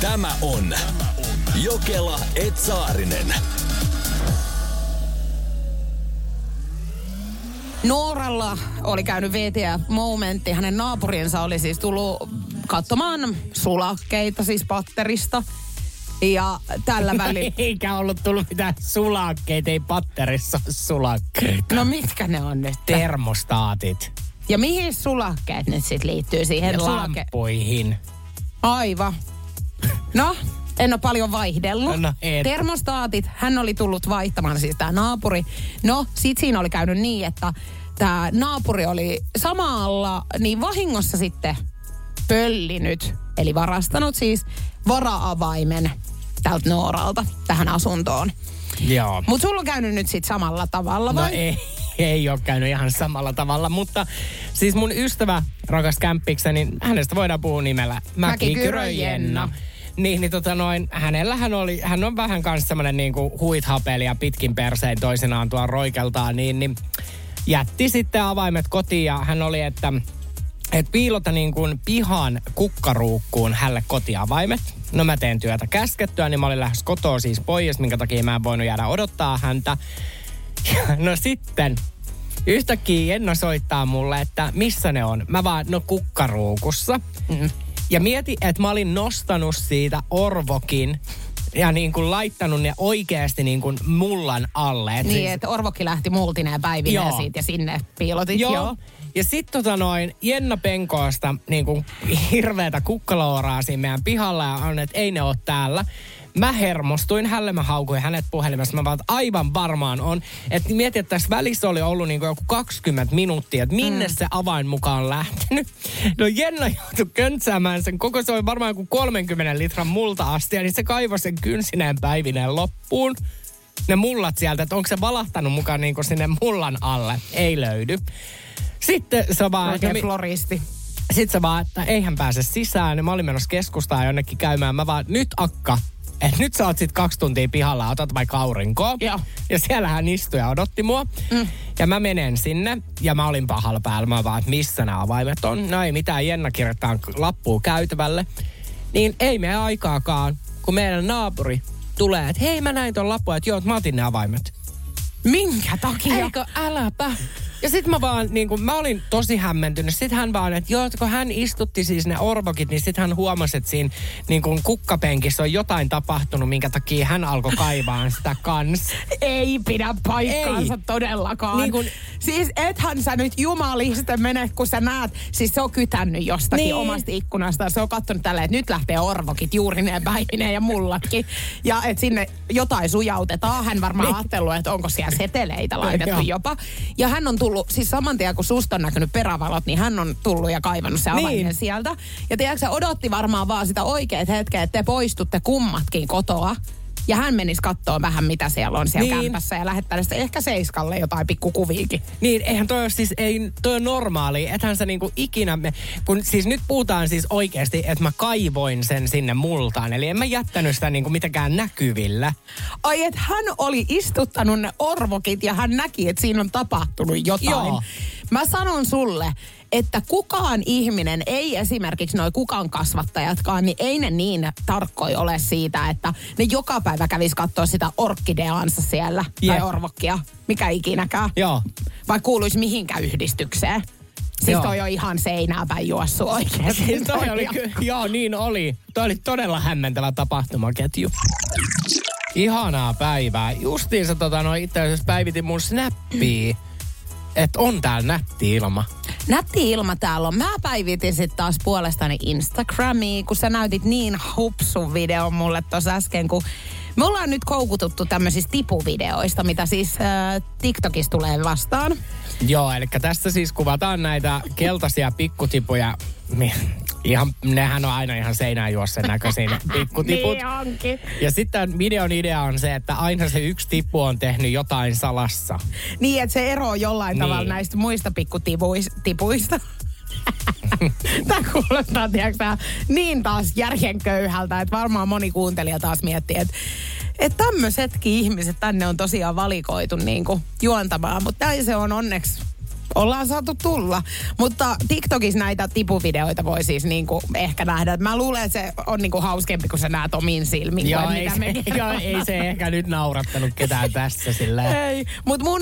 Tämä on Jokela Etsaarinen. Nooralla oli käynyt VTF-momentti. Hänen naapurinsa oli siis tullut katsomaan sulakkeita, siis patterista. Ja tällä välillä... Eikä ollut tullut mitään sulakkeita, ei patterissa sulakkeita. No mitkä ne on nyt? Termostaatit. Ja mihin sulakkeet nyt sitten liittyy siihen? Sulake... Lamppuihin. Aivan. No, en ole paljon vaihdellut. No. Termostaatit, hän oli tullut vaihtamaan, siis tämä naapuri. No, sit siinä oli käynyt niin, että tämä naapuri oli samalla niin vahingossa sitten pöllinyt, eli varastanut siis vara-avaimen tältä Nooralta tähän asuntoon. Joo. Mutta sulla on käynyt nyt sitten samalla tavalla No vai? ei, ei ole käynyt ihan samalla tavalla, mutta siis mun ystävä, rakas kämppikseni, niin hänestä voidaan puhua nimellä Mäkikyrö Mäkikyrö Jenna. Niin, niin tota noin, hänellähän oli, hän on vähän kanssa semmoinen niinku huithapeli ja pitkin persein toisinaan tuolla roikeltaa, niin, niin jätti sitten avaimet kotiin ja hän oli, että et piilota niin kuin pihan kukkaruukkuun hälle kotiavaimet. No mä teen työtä käskettyä, niin mä olin lähes kotoa siis pois, minkä takia mä en voinut jäädä odottaa häntä. Ja no sitten yhtäkkiä Jenna soittaa mulle, että missä ne on. Mä vaan, no kukkaruukussa. Mm. Ja mieti, että mä olin nostanut siitä orvokin ja niin kuin laittanut ne oikeasti niin kuin mullan alle. Et Niin, siis- että Orvokki lähti multineen päivineen Joo. siitä ja sinne piilotit. Joo. Joo. Ja sitten tota noin, Jenna Penkoosta niin kuin hirveätä kukkalooraa siinä meidän pihalla ja on, että ei ne ole täällä. Mä hermostuin hälle, mä haukuin hänet puhelimessa. Mä vaan, että aivan varmaan on. Että mieti, että tässä välissä oli ollut niin kuin joku 20 minuuttia, että minne mm. se avain mukaan on lähtenyt. No Jenna joutui köntsäämään sen koko, se oli varmaan joku 30 litran multa-astia, niin se kaivoi sen kynsineen päivineen loppuun ne mullat sieltä, että onko se valahtanut mukaan niin sinne mullan alle. Ei löydy. Sitten se vaan, Oikein mi- floristi. sit se vaan, että eihän pääse sisään. Mä olin menossa keskustaan jonnekin käymään. Mä vaan, nyt akka, että nyt sä oot sit kaksi tuntia pihalla, otat vaikka aurinkoa. Joo. Ja siellä hän istui ja odotti mua. Mm. Ja mä menen sinne ja mä olin pahalla päällä. Mä vaan, että missä nämä avaimet on. No ei mitään, Jenna kirjoittaa lappua käytävälle. Niin ei mene aikaakaan, kun meidän naapuri tulee, että hei mä näin ton lapun, että joo, että mä otin ne avaimet. Minkä takia? Eikö, äläpä. Ja sit mä vaan, niin kun, mä olin tosi hämmentynyt. Sitten hän vaan, että joo, kun hän istutti siis ne orvokit, niin sitten hän huomasi, että siinä niin kun kukkapenkissä on jotain tapahtunut, minkä takia hän alkoi kaivaa sitä kans. Ei pidä paikkaansa Ei. todellakaan. Niin kun- Siis ethän sä nyt jumaliste mene, kun sä näet. Siis se on kytännyt jostakin Niin. omasta ikkunasta. Se on kattonut tälleen, että nyt lähtee orvokit juurineen päivineen ja mullatkin. Ja että sinne jotain sujautetaan. Hän varmaan Niin. ajatellut, että onko siellä seteleitä laitettu jopa. Ja hän on tullut, siis saman tien kun susta on näkynyt perävalot, niin hän on tullut ja kaivannut se Niin. avaimen sieltä. Ja tiedätkö, odotti varmaan vaan sitä oikeat hetkeä, että te poistutte kummatkin kotoa. Ja hän menisi katsoa vähän, mitä siellä on siellä Niin. kämpässä ja sitten ehkä Seiskalle jotain pikkukuviikin. Niin, eihän toi ole siis, ei, toi on normaali. Ethän sä niinku ikinä, me, kun siis nyt puhutaan siis oikeasti, että mä kaivoin sen sinne multaan. Eli en mä jättänyt sitä niinku mitenkään näkyvillä. Ai, että hän oli istuttanut ne orvokit ja hän näki, että siinä on tapahtunut jotain. Joo. Mä sanon sulle, että kukaan ihminen, ei esimerkiksi noi kukan kasvattajatkaan, niin ei ne niin tarkkoja ole siitä, että ne joka päivä kävis katsoa sitä orkideaansa siellä tai Jep. orvokkia, mikä ikinäkään. Joo. Vai kuuluisi mihinkään yhdistykseen. Siis Joo. toi on ihan seinää päin juossut oikeasti. Siis toi oli, ky- joo, niin oli. Toi oli todella hämmentävä tapahtumaketju. Ihanaa päivää. Justiinsa tota, no, itse asiassa päivitin mun snappia, että on täällä nätti ilma. Nätti ilma täällä on. Mä päivitin sitten taas puolestani Instagramiin, kun sä näytit niin hupsun videon mulle tuossa äsken, kun me ollaan nyt koukututtu tämmöisistä tipuvideoista, mitä siis äh, TikTokissa tulee vastaan. Joo, eli tässä siis kuvataan näitä keltaisia pikkutipuja. Mi- Ihan, nehän on aina ihan seinään juossen näköisiä ne pikkutiput. Niin onkin. Ja sitten videon idea on se, että aina se yksi tippu on tehnyt jotain salassa. Niin, että se ero jollain Niin. tavalla näistä muista pikkutipuista. Tämä kuulostaa, tiedätkö, niin taas järjenköyhältä, että varmaan moni kuuntelija taas miettii, että että tämmöisetkin ihmiset tänne on tosiaan valikoitu niin kuin juontamaan, mutta näin se on onneksi ollaan saatu tulla. Mutta TikTokissa näitä tipuvideoita voi siis niinku ehkä nähdä. Mä luulen, että se on niinku hauskempi, kun sä näet omin silmin. Joo, ei, mitä se, joo, ei se ehkä nyt naurattanut ketään tässä sillä. Ei, mutta mun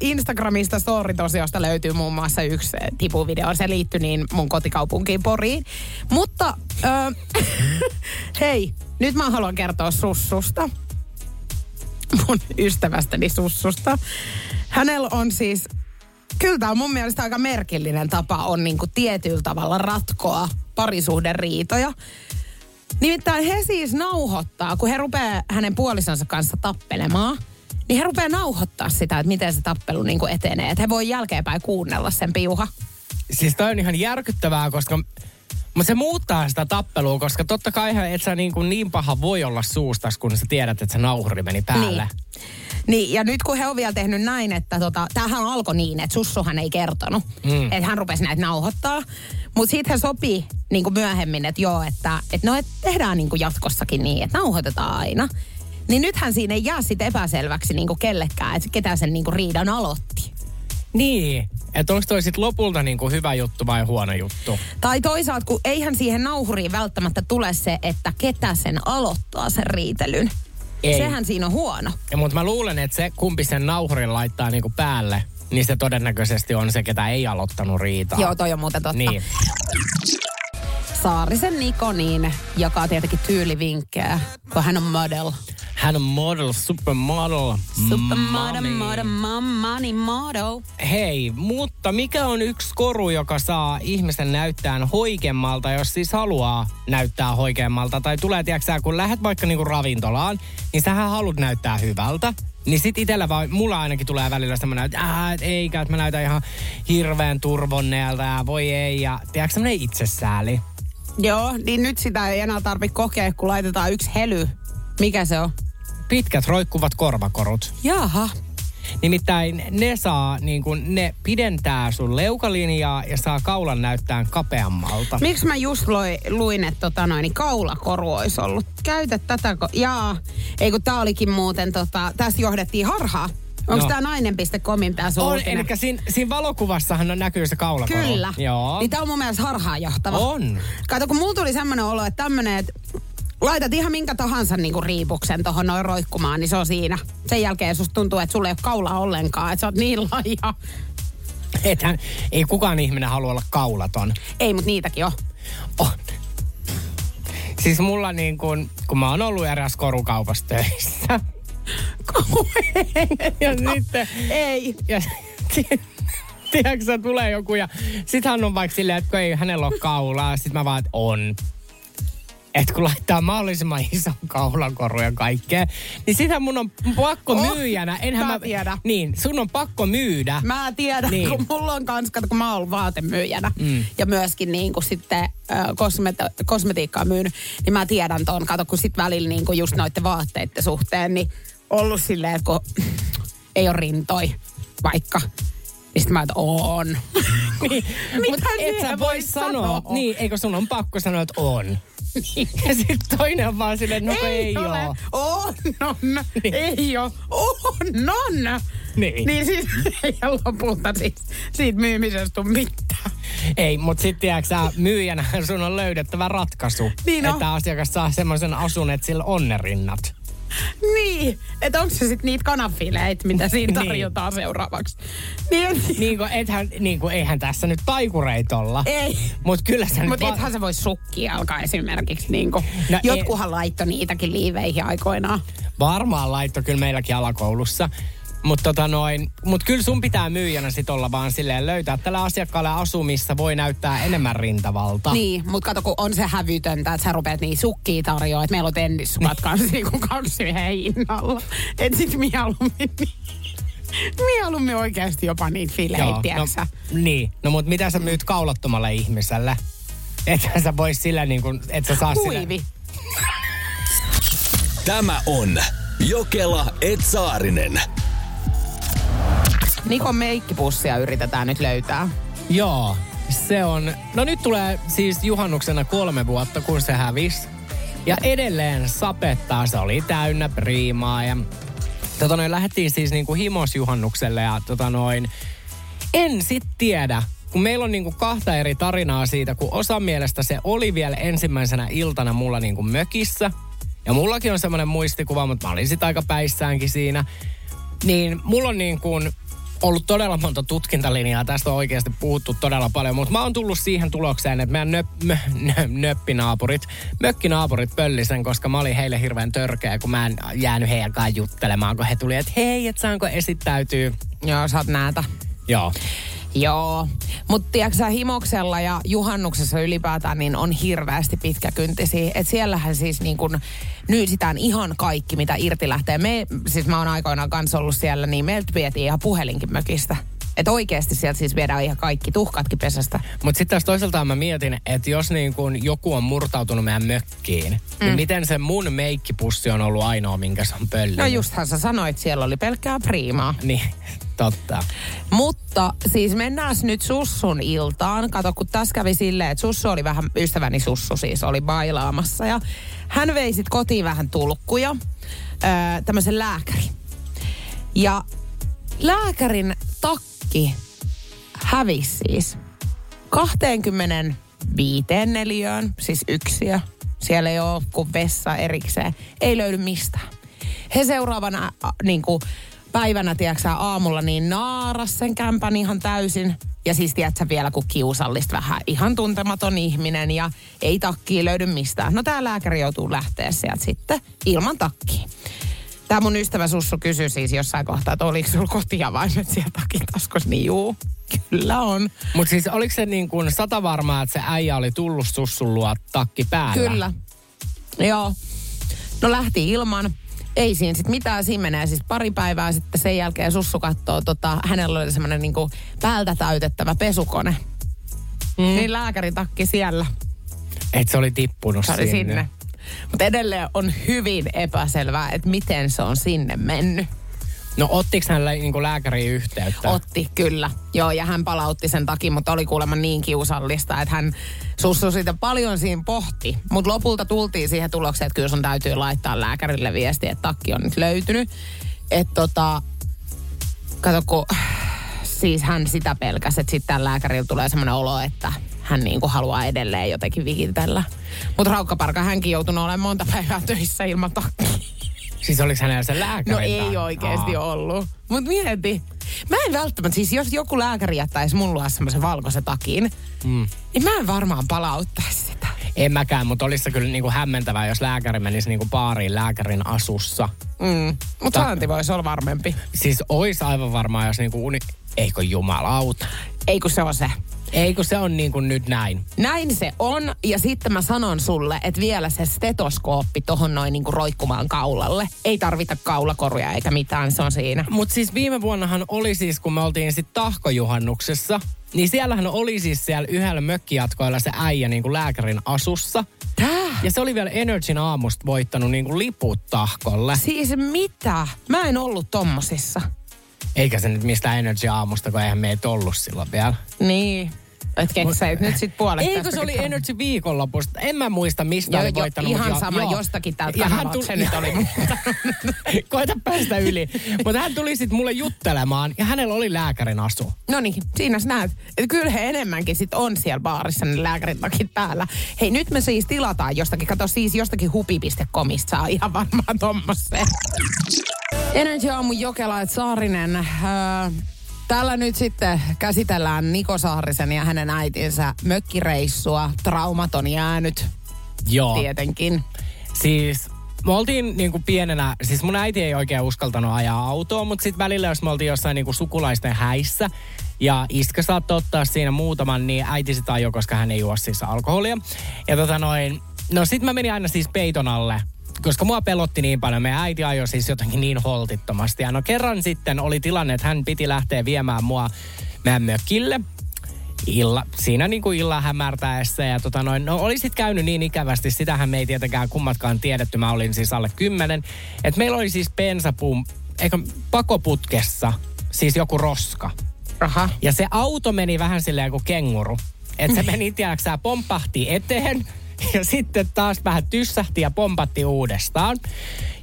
Instagramista story-tosiosta löytyy muun muassa yksi tipuvideo. Se liittyy niin mun kotikaupunkiin Poriin. Mutta äh, hei, nyt mä haluan kertoa Sussusta. Mun ystävästäni Sussusta. Hänellä on siis, kyllä tämä on mun mielestä aika merkillinen tapa on niinku tietyllä tavalla ratkoa parisuhderiitoja. Nimittäin he siis nauhoittaa, kun he rupeaa hänen puolisonsa kanssa tappelemaan, niin he rupeaa nauhoittaa sitä, että miten se tappelu niin kuin etenee. Että he voi jälkeenpäin kuunnella sen piuha. Siis toi on ihan järkyttävää, koska... Mutta se muuttaa sitä tappelua, koska totta kai et sä niin, kuin niin paha voi olla suustas, kun sä tiedät, että se nauhuri meni päälle. Niin. Niin, ja nyt kun he on vielä tehnyt näin, että tota, tämähän alkoi niin, että Sussuhan ei kertonut, mm. että hän rupesi näitä nauhoittaa. Mutta sitten he sopii niin kuin myöhemmin, että joo, että, että no, et tehdään niin kuin jatkossakin niin, että nauhoitetaan aina. Niin nythän siinä ei jää sitten epäselväksi niin kuin kellekään, että ketä sen niin kuin riidan aloitti. Niin, että onko toi sitten lopulta niinku hyvä juttu vai huono juttu? Tai toisaalta, kun eihän siihen nauhuriin välttämättä tule se, että ketä sen aloittaa sen riitelyn. Ei. Sehän siinä on huono. Ja, mutta mä luulen, että se kumpi sen nauhurin laittaa niinku päälle, niin se todennäköisesti on se, ketä ei aloittanut riitaa. Joo, toi on muuten totta. Niin. Saarisen Niko niin jakaa tietenkin tyylivinkkejä, kun hän on model. Hän on model, supermodel. Supermodel, mommy. model, mom, money model. Hei, mutta mikä on yksi koru, joka saa ihmisen näyttää hoikemmalta, jos siis haluaa näyttää hoikemmalta? Tai tulee, tiedätkö kun lähdet vaikka niinku ravintolaan, niin sähän haluat näyttää hyvältä. Niin sit itellä vaan, mulla ainakin tulee välillä semmoinen, että äh, et eikä, että mä näytän ihan hirveän turvonneelta ja voi ei. Ja tiedätkö semmoinen itsesääli? Joo, niin nyt sitä ei enää tarvitse kokea, kun laitetaan yksi hely. Mikä se on? Pitkät roikkuvat korvakorut. Jaha. Nimittäin ne saa, niin kun, ne pidentää sun leukalinjaa ja saa kaulan näyttää kapeammalta. Miksi mä just loi, luin, että tota noin, niin kaulakoru olisi ollut? Käytä tätä, ko- jaa. Ei kun tää olikin muuten, tota, tässä johdettiin harhaa. Onko tää nainen.comin tää sun On, eli siinä, siinä valokuvassahan näkyy se kaulakoru. Kyllä. Joo. Niin tää on mun mielestä harhaanjohtava. On. Kato, kun mulla tuli semmoinen olo, että tämmönen, että laitat ihan minkä tahansa niinku riipuksen tohon noin roikkumaan, niin se on siinä. Sen jälkeen susta tuntuu, että sulla ei ole kaulaa ollenkaan, että sä oot niin laiha. Ethän, ei kukaan ihminen halua olla kaulaton. Ei, mutta niitäkin on. On. Siis mulla niin kun, kun mä oon ollut eräs korukaupassa töissä. Ja sitten... Ei. Ja, tiedätkö tulee joku ja sit hän on vaikka silleen, että kun ei hänellä ole kaulaa, sit mä vaan, että on. Että kun laittaa mahdollisimman ison kaulakoru ja kaikkea, niin sitä mun on pakko Oh, myyjänä. Enhän mä mä, tiedän. Niin, sun on pakko myydä. Mä tiedän, Niin. kun mulla on kans, kun mä oon ollut vaatemyyjänä mm. ja myöskin niin kuin sitten äh, kosmeta- kosmetiikkaa myynyt, niin mä tiedän ton, kato, kun sit välillä niin kuin just noitten vaatteiden suhteen, niin ollut silleen, että kun ei ole rintoi vaikka, niin sit mä että on. Niin, mutta et sä voi sanoa. sanoa? Niin, eikö sun on pakko sanoa, että on. Ja sitten toinen on vaan silleen, että no ei, ei ole. oo. On, on. Niin. Ei ole. On, on. Niin. Niin siis ei lopulta siis, siitä myymisestä tule mitään. Ei, mutta sitten tiedätkö sä, myyjänä sun on löydettävä ratkaisu. Niin on. että asiakas saa semmoisen asun, että sillä on ne rinnat. Niin, että onko se sitten niitä kanafileitä, mitä siinä Niin. tarjotaan seuraavaksi. Niin, Niin kuin, ethän, niin kuin, eihän tässä nyt taikureita olla. ei. Mutta kyllä nyt Mutta va- ethän se voi sukkia alkaa esimerkiksi. Niin kuin. No Jotkuhan laittoi niitäkin liiveihin aikoinaan. varmaan laitto kyllä meilläkin alakoulussa. Mutta tota noin, mut kyllä sun pitää myyjänä sit olla vaan silleen löytää tällä asiakkaalle asu, missä voi näyttää enemmän rintavalta. Niin, mutta kato, kun on se hävytöntä, että sä rupeat niin sukkia tarjoaa, että meillä on tennissukat kanssa niin kuin kaksi yhden hinnalla. Et sit mieluummin, mieluummin oikeasti jopa niitä fileitä, no, niin, no mut mitä sä myyt kaulattomalle ihmiselle? Ethän sä vois sillä niin kuin, et sä saa sillä... Huivi. Tämä on Jokela Etsaarinen. Nikon meikkipussia yritetään nyt löytää. Joo, se on... No nyt tulee siis juhannuksena kolme vuotta, kun se hävisi. Ja edelleen sapettaa, se oli täynnä priimaa ja... Tota noin, lähdettiin siis niinku himosjuhannukselle ja tota noin... En sit tiedä, kun meillä on niinku kahta eri tarinaa siitä, kun osa mielestä se oli vielä ensimmäisenä iltana mulla niinku mökissä. Ja mullakin on semmoinen muistikuva, mutta mä olin sit aika päissäänkin siinä. Niin mulla on niin kuin ollut todella monta tutkintalinjaa. Tästä on oikeasti puhuttu todella paljon, mutta mä oon tullut siihen tulokseen, että meidän nöp, mö, nö, nöppinaapurit, mökkinaapurit pöllisen, koska mä olin heille hirveän törkeä, kun mä en jäänyt heidän kanssa juttelemaan, kun he tuli, että hei, et saanko esittäytyy. Joo, sä oot näätä. Joo. Joo, mutta tiedätkö Himoksella ja juhannuksessa ylipäätään niin on hirveästi pitkäkyntisiä. Että siellähän siis niin kun nyysitään ihan kaikki, mitä irti lähtee. Me, siis mä oon aikoinaan kanssa ollut siellä, niin meiltä vietiin ihan puhelinkin mökistä. Että oikeasti sieltä siis viedään ihan kaikki tuhkatkin pesästä. Mutta sitten taas toisaalta mä mietin, että jos niin kun joku on murtautunut meidän mökkiin, niin mm. niin miten se mun meikkipussi on ollut ainoa, minkä se on pöllinyt? No justhan sä sanoit, siellä oli pelkkää priimaa. Niin, totta. Mutta siis mennään nyt Sussun iltaan. Kato, kun tässä kävi silleen, että Sussu oli vähän, ystäväni Sussu siis, oli bailaamassa. Ja hän vei sit kotiin vähän tulkkuja, öö, tämmöisen lääkäri. Ja lääkärin takki hävisi siis 25 neliöön, siis yksiö. Siellä ei ole kuin vessa erikseen. Ei löydy mistään. He seuraavana niin kuin, päivänä, tiedätkö aamulla, niin naaras sen kämpän ihan täysin. Ja siis tiedätkö vielä, kun kiusallista vähän ihan tuntematon ihminen ja ei takkiin löydy mistään. No tämä lääkäri joutuu lähteä sieltä sitten ilman takkiin. Tämä mun ystävä Sussu kysyi siis jossain kohtaa, että oliko sulla kotiavaimet siellä takin taskussa, niin juu, kyllä on. Mutta siis oliko se niin kuin sata varmaa, että se äijä oli tullut Sussun luo takki päällä? Kyllä. Joo. No lähti ilman. Ei siinä sitten mitään, siinä menee siis pari päivää sitten sen jälkeen Sussu katsoo, tota, hänellä oli semmoinen niinku päältä täytettävä pesukone. Mm. Niin lääkärin takki siellä. Et se oli tippunut se oli sinne. sinne. Mutta edelleen on hyvin epäselvää, että miten se on sinne mennyt. No ottiko hän niin lääkäri yhteyttä? Otti, kyllä. Joo, ja hän palautti sen takia, mutta oli kuulemma niin kiusallista, että hän sussu siitä paljon siinä pohti. Mutta lopulta tultiin siihen tulokseen, että kyllä sun täytyy laittaa lääkärille viesti, että takki on nyt löytynyt. Että tota, kato kun siis hän sitä pelkäsi, että sitten lääkärillä tulee semmoinen olo, että hän niin kuin haluaa edelleen jotenkin vikitellä. Mutta Raukkaparka hänkin joutunut olemaan monta päivää töissä ilman takkia. Siis oliko hänellä se lääkäri? No ei oikeasti Aa. ollut. Mutta mieti. Mä en välttämättä, siis jos joku lääkäri jättäisi mulla semmoisen valkoisen takin, mm. niin mä en varmaan palauttaisi sitä. En mäkään, mutta olisi se kyllä niinku hämmentävää, jos lääkäri menisi niinku baariin lääkärin asussa. Mm. Mutta saanti voisi olla varmempi. Siis olisi aivan varmaa, jos niinku uni... Eikö jumalauta? Eikö se on se. Eikö se on niin kuin nyt näin? Näin se on. Ja sitten mä sanon sulle, että vielä se stetoskooppi tohon noin niin kuin roikkumaan kaulalle. Ei tarvita kaulakoruja eikä mitään, se on siinä. Mutta siis viime vuonnahan oli siis, kun me oltiin sitten tahkojuhannuksessa, niin siellähän oli siis siellä yhdellä mökkijatkoilla se äijä niin kuin lääkärin asussa. Tää? Ja se oli vielä Energyn aamusta voittanut niin kuin liput tahkolle. Siis mitä? Mä en ollut tommosissa. Eikä se nyt mistään Energy aamusta, kun eihän meitä ollut silloin vielä. Niin. Et kekseit nyt sit puolet Eikö se oli Energy viikonlopusta? En mä muista, mistä joo, oli voittanut. Ihan jo, sama, joo. jostakin täältä ja hän tuli, se nyt oli Koita päästä yli. mutta hän tuli sitten mulle juttelemaan ja hänellä oli lääkärin asu. No niin, siinä sä näet. Et kyllä he enemmänkin sit on siellä baarissa ne lääkärin takit päällä. Hei, nyt me siis tilataan jostakin. Kato siis jostakin hupi.comista saa ihan varmaan tommoseen. Energy Aamu Jokela, Saarinen. Äh, Tällä nyt sitten käsitellään Niko Saarisen ja hänen äitinsä mökkireissua. Traumat on jäänyt. Joo. Tietenkin. Siis me oltiin niinku pienenä, siis mun äiti ei oikein uskaltanut ajaa autoa, mutta sitten välillä jos me oltiin jossain niinku sukulaisten häissä ja iskä saattoi ottaa siinä muutaman, niin äiti sitä ajoi, koska hän ei juo siis alkoholia. Ja tota noin, no sit mä menin aina siis peiton alle koska mua pelotti niin paljon. Meidän äiti ajoi siis jotenkin niin holtittomasti. Ja no kerran sitten oli tilanne, että hän piti lähteä viemään mua meidän mökille. Illa, siinä niin kuin illan hämärtäessä ja tota noin, no oli sit käynyt niin ikävästi, sitähän me ei tietenkään kummatkaan tiedetty, mä olin siis alle kymmenen, että meillä oli siis bensapum, eikö pakoputkessa, siis joku roska. Aha. Ja se auto meni vähän silleen kuin kenguru. Että se meni, tiedätkö pomppahti eteen, Ja sitten taas vähän tyssähti ja pompatti uudestaan.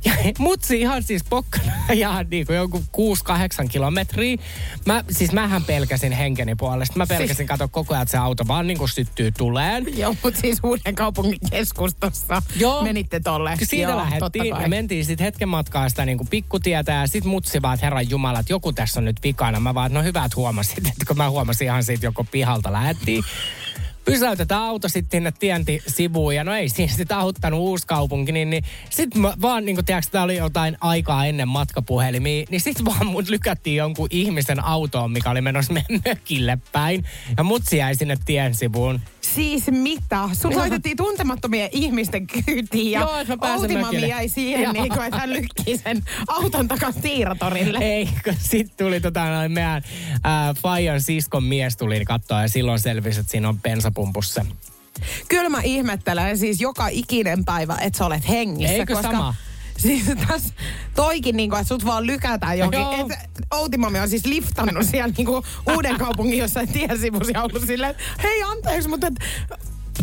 Ja mutsi ihan siis pokkana ja niin kuin joku 6-8 kilometriä. Mä, siis mähän pelkäsin henkeni puolesta. Mä pelkäsin siis... kato koko ajan, että se auto vaan niin kuin syttyy tuleen. Joo, mutta siis uuden kaupungin keskustassa Joo. menitte tolle. Siitä Joo, lähdettiin ja mentiin sitten hetken matkaa sitä niin kuin pikkutietä ja sitten mutsi vaan, että herran jumala, että joku tässä on nyt vikana. Mä vaan, no hyvä, että huomasit, että kun mä huomasin ihan siitä joko pihalta lähettiin pysäytetään auto sitten sinne tienti sivuun ja no ei siinä sitten auttanut uuskaupunki, niin, niin sitten vaan niin kuin tiedätkö, tää oli jotain aikaa ennen matkapuhelimia, niin sitten vaan mut lykättiin jonkun ihmisen autoon, mikä oli menossa mökille päin ja mut jäi sinne tien sivuun. Siis mitä? Sun soitettiin tuntemattomien ihmisten kyytiin ja Joo, Outimami jäi siihen, niin kuin, että hän lykkii sen auton takaisin siiratorille. Ei, kun sitten tuli tota, noin meidän äh, Fajan siskon mies tuli katsoa ja silloin selvisi, että siinä on bensapumpussa. Kyllä mä ihmettelen siis joka ikinen päivä, että sä olet hengissä. Eikö koska sama? Siis tässä toikin, niin kuin, että sut vaan lykätään johonkin. Et, Outimami on siis liftannut siellä niin kuin uuden kaupungin jossain tiesivussa ja ollut silleen, hei anteeksi, mutta et,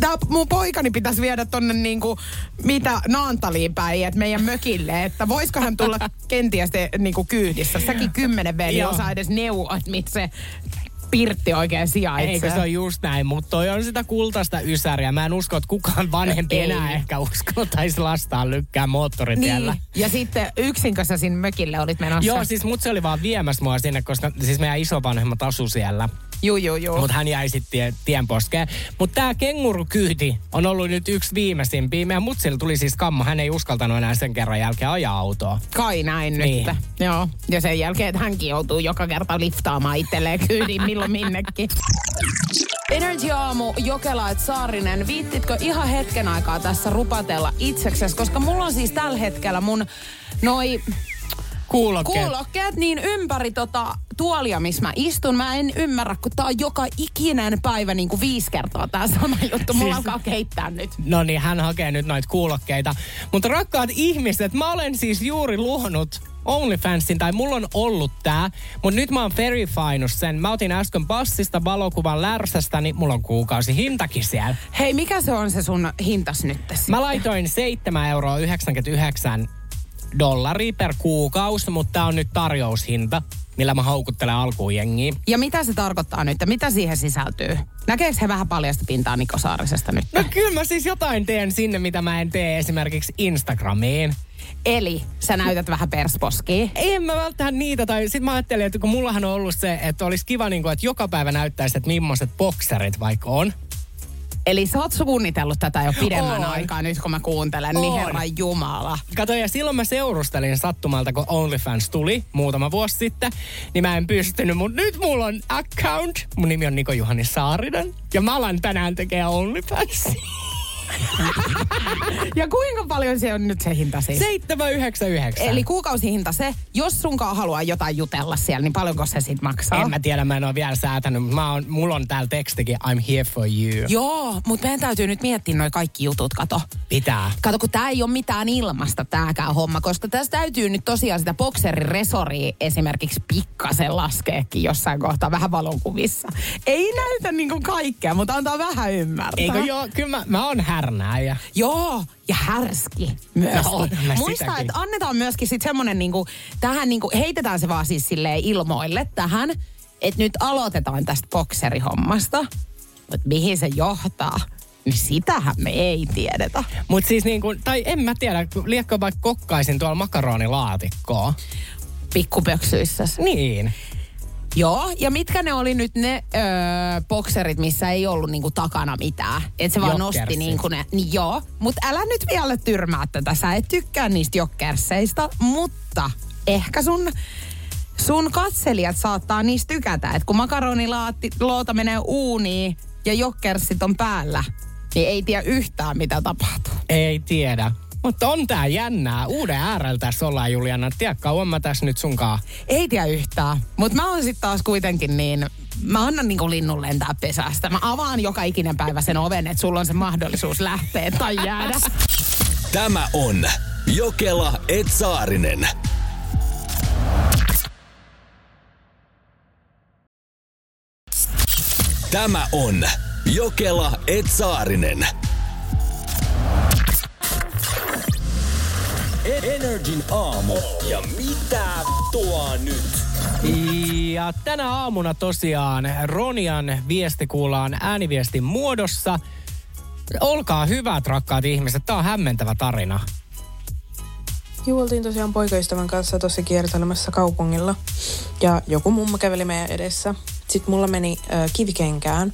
Tää mun poikani pitäisi viedä tonne niinku, mitä Naantaliin päin, että meidän mökille, että voisiko hän tulla kenties te, niinku kyydissä. Säkin kymmenen veli osaa edes neuvoa, että mit se pirtti oikein sijaitsee. Eikö se on just näin, mutta toi on sitä kultaista ysäriä. Mä en usko, että kukaan vanhempi Ei. enää ehkä uskaltaisi lastaa lykkää moottoritiellä. Niin. Ja sitten yksin sä sinne mökille olit menossa? Joo, siis mut se oli vaan viemässä mua sinne, koska siis meidän isovanhemmat asu siellä. Joo, joo, joo. Mutta hän jäi sitten tien, tienposkeen. Mutta tämä kengurukyyti on ollut nyt yksi viimeisimpiä. Meidän mutsilla tuli siis kammo. Hän ei uskaltanut enää sen kerran jälkeen ajaa autoa. Kai näin niin. nyt. Joo. Ja sen jälkeen, että hänkin joutuu joka kerta liftaamaan itselleen kyydin milloin minnekin. Energy Aamu, Jokela et Saarinen, viittitkö ihan hetken aikaa tässä rupatella itseksesi? Koska mulla on siis tällä hetkellä mun noi kuulokkeet. kuulokkeet niin ympäri tota tuolia, missä mä istun. Mä en ymmärrä, kun tää on joka ikinen päivä niin kuin viisi kertaa tää sama juttu. Mulla siis, alkaa keittää nyt. No niin, hän hakee nyt noita kuulokkeita. Mutta rakkaat ihmiset, mä olen siis juuri luonut OnlyFansin, tai mulla on ollut tää, mutta nyt mä oon verified sen. Mä otin äsken passista valokuvan lärsästä, niin mulla on kuukausi hintakin siellä. Hei, mikä se on se sun hintas nyt tässä? Mä laitoin 7,99 euroa dollaria per kuukausi, mutta tämä on nyt tarjoushinta, millä mä houkuttelen alkuun jengiä. Ja mitä se tarkoittaa nyt? Mitä siihen sisältyy? Näkeekö he vähän paljasta pintaa Niko Saarisesta nyt? No kyllä mä siis jotain teen sinne, mitä mä en tee esimerkiksi Instagramiin. Eli sä näytät vähän persposkiin. En mä välttämättä niitä. Tai sit mä ajattelin, että kun mullahan on ollut se, että olisi kiva, niin kuin, että joka päivä näyttäisi, että millaiset bokserit vaikka on. Eli sä oot suunnitellut tätä jo pidemmän Oon. aikaa nyt, kun mä kuuntelen, niin herran jumala. Kato, ja silloin mä seurustelin sattumalta, kun OnlyFans tuli muutama vuosi sitten, niin mä en pystynyt, mutta nyt mulla on account. Mun nimi on Niko Juhani Saarinen, ja mä alan tänään tekemään OnlyFansia. ja kuinka paljon se on nyt se hinta siis? 7,99. Eli kuukausihinta se, jos sunkaan haluaa jotain jutella siellä, niin paljonko se sitten maksaa? En mä tiedä, mä en ole vielä säätänyt, mutta mä oon, mulla on täällä tekstikin, I'm here for you. Joo, mutta meidän täytyy nyt miettiä noin kaikki jutut, kato. Pitää. Kato, kun tää ei ole mitään ilmasta tääkään homma, koska tässä täytyy nyt tosiaan sitä bokserin resoria esimerkiksi pikkasen laskeekin jossain kohtaa vähän valokuvissa. Ei näytä niinku kaikkea, mutta antaa vähän ymmärtää. Eikö joo, kyllä mä, mä oon härnää. Joo, ja härski myös. No, Muista, että annetaan myöskin sitten semmonen niinku, tähän niinku, heitetään se vaan siis silleen ilmoille tähän, että nyt aloitetaan tästä bokserihommasta. Mutta mihin se johtaa? Niin sitähän me ei tiedetä. Mutta siis niin kuin, tai en mä tiedä, liekko vaikka kokkaisin tuolla makaronilaatikkoa. Pikkupöksyissä. Niin. Joo, ja mitkä ne oli nyt ne öö, bokserit, missä ei ollut niinku takana mitään? Että se vaan Jokkersi. nosti niinku ne. Niin joo, mutta älä nyt vielä tyrmää tätä. Sä et tykkää niistä jokkerseista, mutta ehkä sun sun katselijat saattaa niistä tykätä. Että kun makaroniloota menee uuniin ja jokkersit on päällä, niin ei tiedä yhtään mitä tapahtuu. Ei tiedä. Mutta on tää jännää. Uuden äärellä tässä ollaan, Juliana. Tiedä, kauan mä tässä nyt sunkaan. Ei tiedä yhtään. Mutta mä oon sitten taas kuitenkin niin... Mä annan niinku linnun lentää pesästä. Mä avaan joka ikinen päivä sen oven, että sulla on se mahdollisuus lähteä tai jäädä. Tämä on Jokela Etsaarinen. Tämä on Jokela Etsaarinen. Energin aamu. Ja mitä tuo nyt? Ja tänä aamuna tosiaan Ronian viesti kuullaan ääniviestin muodossa. Olkaa hyvät, rakkaat ihmiset. Tämä on hämmentävä tarina. Juoltiin tosiaan poikaystävän kanssa tuossa kiertelemässä kaupungilla. Ja joku mummo käveli meidän edessä. Sitten mulla meni äh, kivikenkään.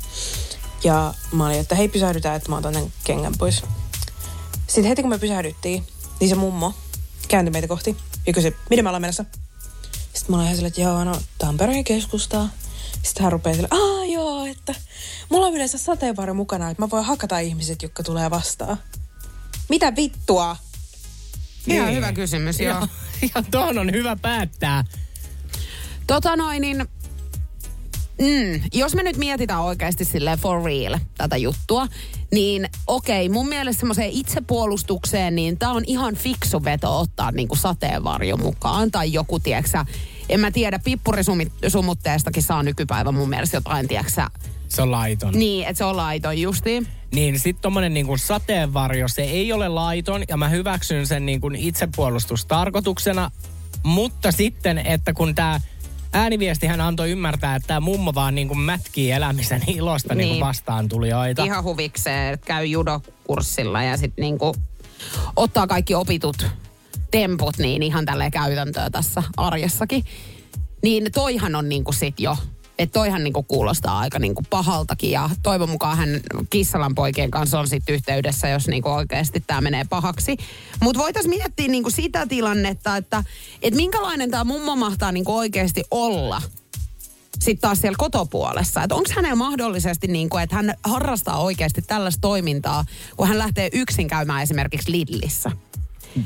Ja mä olin, että hei pysähdytään, että mä otan tämän kengän pois. Sitten heti kun me pysähdyttiin, niin se mummo kääntyi meitä kohti ja kysyi, miten me ollaan menossa. Sitten mä olin ihan silleen, että joo, no Tampereen keskustaa. Sitten hän rupeaa silleen, aa joo, että mulla on yleensä sateenvarjo mukana, että mä voin hakata ihmiset, jotka tulee vastaan. Mitä vittua? Ihan Niin. hyvä kysymys, joo. Ja, ja tuohon on hyvä päättää. Tota noin, niin... Mm, jos me nyt mietitään oikeasti silleen for real tätä juttua, niin okei, mun mielestä semmoiseen itsepuolustukseen, niin tää on ihan fiksu veto ottaa niinku sateenvarjo mukaan. Tai joku, tieksä, en mä tiedä, pippurisumutteestakin saa nykypäivä mun mielestä jotain, tieksä. Se on laiton. Niin, että se on laiton justiin. Niin sit tommonen niinku sateenvarjo, se ei ole laiton ja mä hyväksyn sen niinku itsepuolustustarkoituksena. Mutta sitten, että kun tämä ääniviesti hän antoi ymmärtää, että tämä mummo vaan niinku mätkii elämisen ilosta niin. Niin. vastaan tulijoita. Ihan huvikseen, että käy judokurssilla ja sitten niinku ottaa kaikki opitut temput niin ihan tälleen käytäntöä tässä arjessakin. Niin toihan on niinku sit jo, että toihan niinku kuulostaa aika niinku pahaltakin ja toivon mukaan hän Kissalan poikien kanssa on sitten yhteydessä, jos niinku oikeasti tämä menee pahaksi. Mutta voitaisiin miettiä niinku sitä tilannetta, että et minkälainen tämä mummo mahtaa niinku oikeasti olla sitten taas siellä kotopuolessa. Että onko hänellä mahdollisesti niin kuin, että hän harrastaa oikeasti tällaista toimintaa, kun hän lähtee yksin käymään esimerkiksi Lidlissä.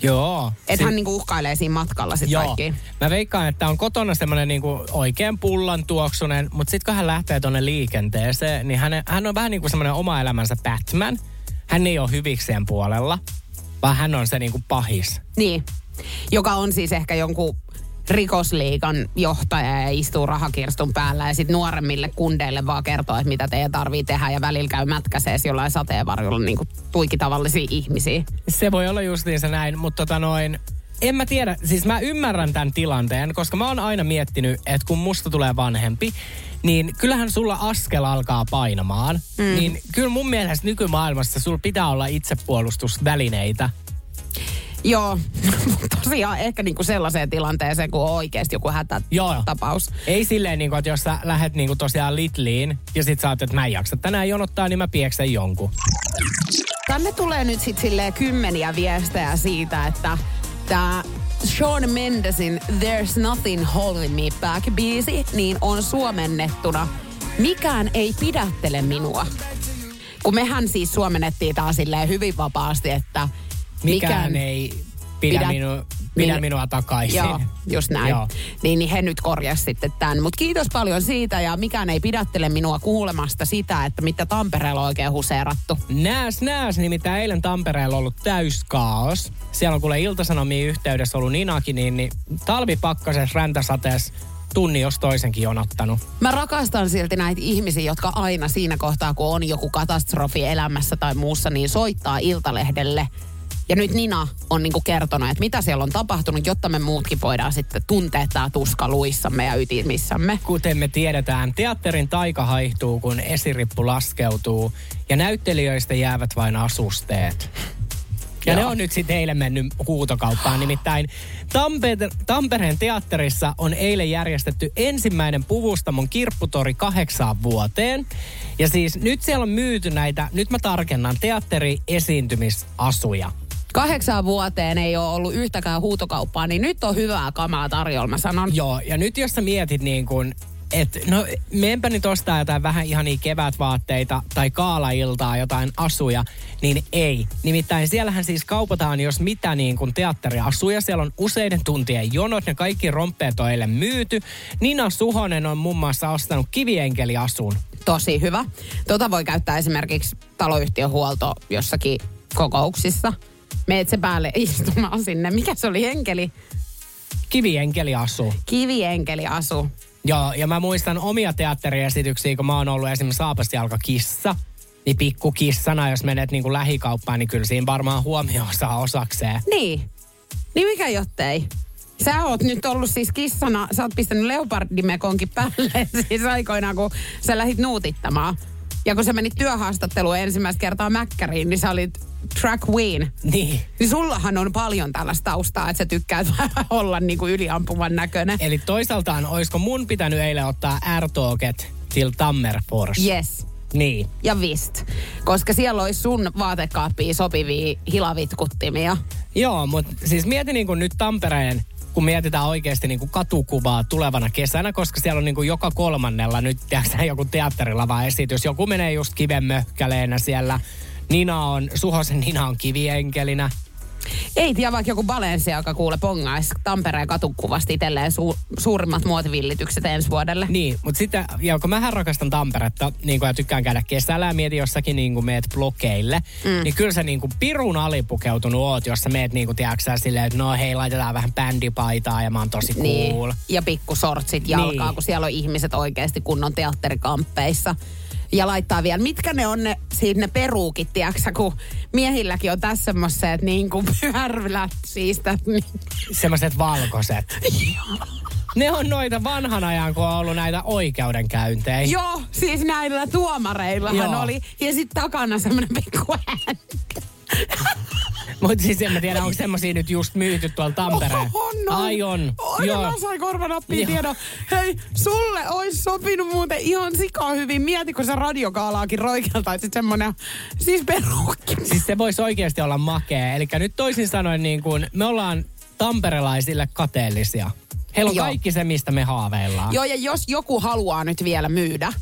Joo. Että Si- hän niin kuin uhkailee siinä matkalla sitten kaikki. Mä veikkaan, että on kotona semmoinen niinku oikein pullan tuoksunen, mutta sitten kun hän lähtee tuonne liikenteeseen, niin hän, hän on vähän niin kuin semmoinen oma elämänsä Batman. Hän ei ole hyvikseen puolella, vaan hän on se niinku pahis. Niin. Joka on siis ehkä jonkun rikosliikan johtaja ja istuu rahakirstun päällä ja sitten nuoremmille kundeille vaan kertoo, että mitä teidän tarvii tehdä ja välillä käy mätkäsees jollain sateenvarjolla niin kuin tuikitavallisia ihmisiä. Se voi olla justiinsa näin, mutta tota noin, en mä tiedä, siis mä ymmärrän tämän tilanteen, koska mä oon aina miettinyt, että kun musta tulee vanhempi, niin kyllähän sulla askel alkaa painamaan. Mm. Niin kyllä mun mielestä nykymaailmassa sulla pitää olla itsepuolustusvälineitä. Joo, tosiaan ehkä niinku sellaiseen tilanteeseen, kun on oikeasti joku Joo. hätätapaus. Ei silleen, niin kuin, että jos sä lähet niin kuin tosiaan Litliin ja sit sä oot, että mä en jaksa tänään jonottaa, niin mä pieksen jonkun. Tänne tulee nyt sit silleen kymmeniä viestejä siitä, että tämä Sean Mendesin There's Nothing Holding Me Back biisi, niin on suomennettuna Mikään ei pidättele minua. Kun mehän siis suomennettiin taas silleen hyvin vapaasti, että Mikään ei pidä, pidä- minu, pidä Min- minua takaisin. Joo, just näin. Joo. Niin, niin he nyt korjas sitten tämän. Mutta kiitos paljon siitä ja mikään ei pidättele minua kuulemasta sitä, että mitä Tampereella on oikein huseerattu. Nääs, nääs, nimittäin eilen Tampereella ollut täyskaos. Siellä on kuule iltasanomiin yhteydessä ollut Ninakin, niin, niin talvipakkasessa räntäsateessa tunni jos toisenkin jonottanut. Mä rakastan silti näitä ihmisiä, jotka aina siinä kohtaa, kun on joku katastrofi elämässä tai muussa, niin soittaa Iltalehdelle. Ja nyt Nina on niinku kertonut, että mitä siellä on tapahtunut, jotta me muutkin voidaan sitten tuntea tämä tuska luissamme ja ytimissämme. Kuten me tiedetään, teatterin taika haihtuu, kun esirippu laskeutuu ja näyttelijöistä jäävät vain asusteet. Ja Joo. ne on nyt sitten eilen mennyt huutokauppaan. Nimittäin Tampe- Tampereen teatterissa on eilen järjestetty ensimmäinen puvustamon kirpputori kahdeksaan vuoteen. Ja siis nyt siellä on myyty näitä, nyt mä tarkennan, teatteri-esiintymisasuja. Kahdeksaan vuoteen ei ole ollut yhtäkään huutokauppaa, niin nyt on hyvää kamaa tarjolla, mä sanon. Joo, ja nyt jos sä mietit niin kuin, että no meenpä nyt ostaa jotain vähän ihan niin kevätvaatteita tai kaalailtaa, jotain asuja, niin ei. Nimittäin siellähän siis kaupataan jos mitä niin kuin teatteriasuja. Siellä on useiden tuntien jonot, ne kaikki romppeet on eilen myyty. Nina Suhonen on muun muassa ostanut kivienkeliasun. Tosi hyvä. Tota voi käyttää esimerkiksi taloyhtiön huolto jossakin kokouksissa. Meet se päälle istumaan sinne. Mikä se oli enkeli? Kivienkeliasu. Kivienkeli asu. Joo, ja mä muistan omia teatteriesityksiä, kun mä oon ollut esimerkiksi Saapasjalkakissa. Niin pikkukissana, jos menet niin kuin lähikauppaan, niin kyllä siinä varmaan huomioon saa osakseen. Niin. Niin mikä jottei? Sä oot nyt ollut siis kissana, sä oot pistänyt leopardimekonkin päälle siis aikoinaan, kun sä lähit nuutittamaan. Ja kun sä menit työhaastatteluun ensimmäistä kertaa Mäkkäriin, niin sä olit track queen. Niin. Niin sullahan on paljon tällaista taustaa, että sä tykkäät olla niin kuin yliampuvan näköinen. Eli toisaaltaan, olisiko mun pitänyt eilen ottaa R-Talket till Tammerfors? Yes. Niin. Ja vist. Koska siellä olisi sun vaatekaappiin sopivia hilavitkuttimia. Joo, mutta siis mieti niin kuin nyt Tampereen, kun mietitään oikeasti niin kuin katukuvaa tulevana kesänä, koska siellä on niin kuin joka kolmannella nyt tiedätkö, joku teatterilava esitys. Joku menee just kiven möhkäleenä siellä. Nina on, Suhosen Nina on kivienkkelinä. Ei tiedä vaikka joku Balencia, joka kuule pongaisi Tampereen katukuvasta itselleen su- suurimmat muotivillitykset ensi vuodelle. Niin, mutta sitten, ja kun mähän rakastan Tamperetta, niin ja tykkään käydä kesällä ja mietin jossakin niin kuin meet blokeille, mm. niin kyllä sä niin kuin pirun alipukeutunut oot, jos sä meet niin kuin, tiedätkö, silleen, että no hei, laitetaan vähän bändipaitaa ja mä oon tosi cool. Niin. Ja pikkusortsit jalkaa, Niin. kun siellä on ihmiset oikeasti kunnon teatterikamppeissa. Ja laittaa vielä, mitkä ne on ne, siitä ne peruukit, tiedätkö, kun miehilläkin on tässä semmoiset niin kuin pyörlät siistä. Niin. Semmoiset valkoiset. ne on noita vanhan ajan, kun on ollut näitä oikeudenkäyntejä. Joo, siis näillä tuomareillahan Joo. oli. Ja sitten takana semmoinen pikku ääni. Mutta siis en mä tiedä, onko semmosia nyt just myyty tuolla Tampereen. On, on. Ai on. Oi, Joo. mä sain korvanappiin tiedon. Hei, sulle olisi sopinut muuten ihan sikaa hyvin. Mieti, kun sä radiokaalaakin roikeltaisit semmonen, siis perukki. Siis se voisi oikeasti olla makea. Eli nyt toisin sanoen niin kuin, me ollaan tamperelaisille kateellisia. Heillä on Joo. kaikki se, mistä me haaveillaan. Joo, ja jos joku haluaa nyt vielä myydä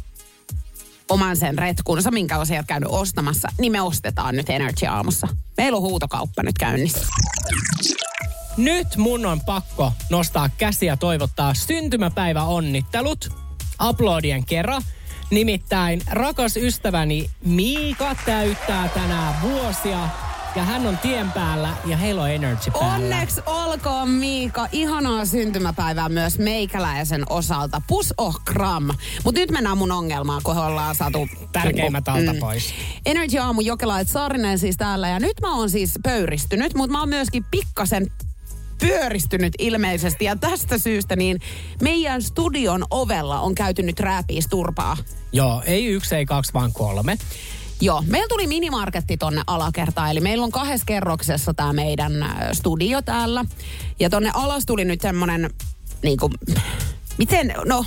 oman sen retkunsa, minkä on sieltä käynyt ostamassa, niin me ostetaan nyt Energy Aamussa. Meillä on huutokauppa nyt käynnissä. Nyt mun on pakko nostaa käsiä ja toivottaa syntymäpäivä onnittelut uploadien kerran. Nimittäin rakas ystäväni Miika täyttää tänään vuosia ja hän on tien päällä ja heillä on energy päällä. Onneksi olkoon Miika. Ihanaa syntymäpäivää myös meikäläisen osalta. Pus oh gram. Mutta nyt mennään mun ongelmaan, kun ollaan saatu... Tärkeimmät alta pois. Energy Aamu Jokelait Saarinen siis täällä. Ja nyt mä oon siis pöyristynyt, mutta mä oon myöskin pikkasen pyöristynyt ilmeisesti. Ja tästä syystä niin meidän studion ovella on käyty nyt rääpiis turpaa. Joo, ei yksi, ei kaksi, vaan kolme. Joo, meillä tuli minimarketti tonne alakertaan, eli meillä on kahdessa kerroksessa tämä meidän äh, studio täällä. Ja tonne alas tuli nyt semmonen, niinku, miten, no,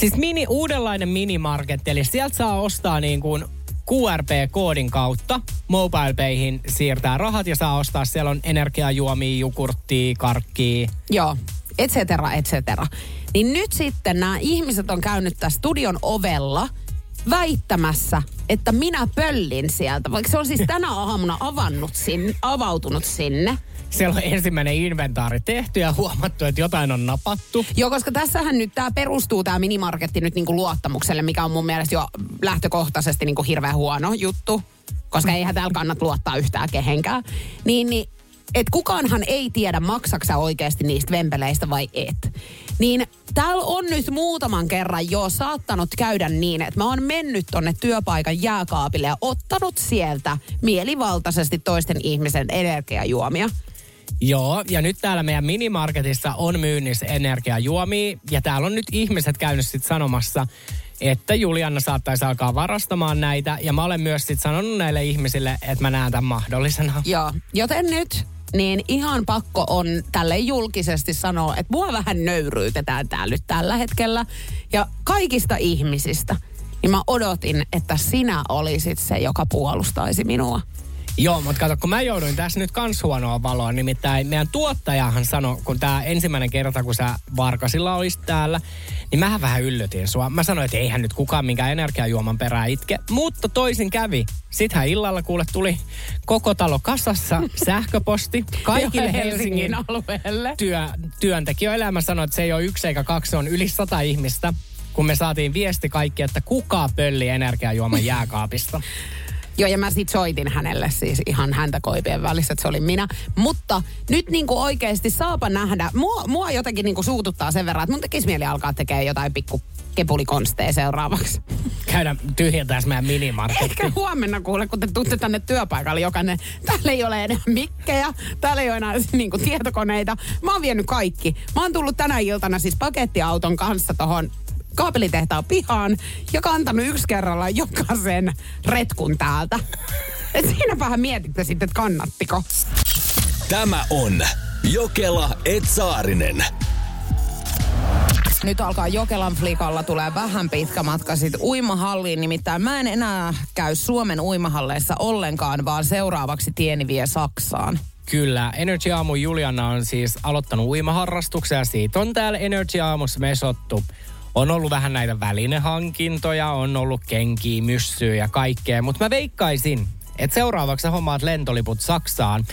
Siis mini, uudenlainen minimarketti, eli sieltä saa ostaa niin kuin QRP-koodin kautta MobilePayhin siirtää rahat ja saa ostaa. Siellä on energiajuomia, jukurttia, karkkia. joo, et cetera, et cetera. Niin nyt sitten nämä ihmiset on käynyt tässä studion ovella väittämässä, että minä pöllin sieltä, vaikka se on siis tänä aamuna avannut sinne, avautunut sinne. Siellä on ensimmäinen inventaari tehty ja huomattu, että jotain on napattu. Joo, koska tässähän nyt tämä perustuu tämä minimarketti nyt niinku luottamukselle, mikä on mun mielestä jo lähtökohtaisesti niinku hirveän huono juttu. Koska eihän täällä kannat luottaa yhtään kehenkään. Niin, niin et kukaanhan ei tiedä, maksaksa oikeasti niistä vempeleistä vai et. Niin täällä on nyt muutaman kerran jo saattanut käydä niin, että mä oon mennyt tonne työpaikan jääkaapille ja ottanut sieltä mielivaltaisesti toisten ihmisen energiajuomia. Joo, ja nyt täällä meidän minimarketissa on myynnissä energiajuomia. Ja täällä on nyt ihmiset käynyt sitten sanomassa, että Julianna saattaisi alkaa varastamaan näitä. Ja mä olen myös sitten sanonut näille ihmisille, että mä näen tämän mahdollisena. Joo, joten nyt niin ihan pakko on tälle julkisesti sanoa, että mua vähän nöyryytetään täällä nyt tällä hetkellä. Ja kaikista ihmisistä, niin mä odotin, että sinä olisit se, joka puolustaisi minua. Joo, mutta kato, kun mä jouduin tässä nyt kans huonoa valoa, nimittäin meidän tuottajahan sanoi, kun tämä ensimmäinen kerta, kun sä Varkasilla olisit täällä, niin mähän vähän yllytin sua. Mä sanoin, että eihän nyt kukaan minkään energiajuoman perää itke, mutta toisin kävi. Sittenhän illalla kuule tuli koko talo kasassa sähköposti kaikille Helsingin alueelle. työ, työntekijöille. Mä sanoin, että se ei ole yksi eikä kaksi, se on yli sata ihmistä. Kun me saatiin viesti kaikki, että kuka pölli energiajuoman jääkaapista. Joo, ja mä sit soitin hänelle siis ihan häntä koipien välissä, että se oli minä. Mutta nyt niinku oikeasti saapa nähdä. Mua, mua jotenkin niinku suututtaa sen verran, että mun tekisi mieli alkaa tekemään jotain pikku kepulikonsteja seuraavaksi. Käydä tyhjentää meidän minimarketti. Ehkä huomenna kuule, kun te tuutte tänne työpaikalle jokainen. Täällä ei ole enää mikkejä, täällä ei ole enää niinku tietokoneita. Mä oon vienyt kaikki. Mä oon tullut tänä iltana siis pakettiauton kanssa tohon kaapelitehtaan pihaan ja kantanut yksi kerralla jokaisen retkun täältä. Et siinäpähän mietitte sitten, että kannattiko. Tämä on Jokela Etsaarinen. Nyt alkaa Jokelan flikalla, tulee vähän pitkä matka sitten uimahalliin. Nimittäin mä en enää käy Suomen uimahalleissa ollenkaan, vaan seuraavaksi tieni vie Saksaan. Kyllä, Energy Aamu Juliana on siis aloittanut uimaharrastuksen ja siitä on täällä Energy Aamussa mesottu. On ollut vähän näitä välinehankintoja, on ollut kenkiä, myssyä ja kaikkea, mutta mä veikkaisin, että seuraavaksi sä hommaat lentoliput Saksaan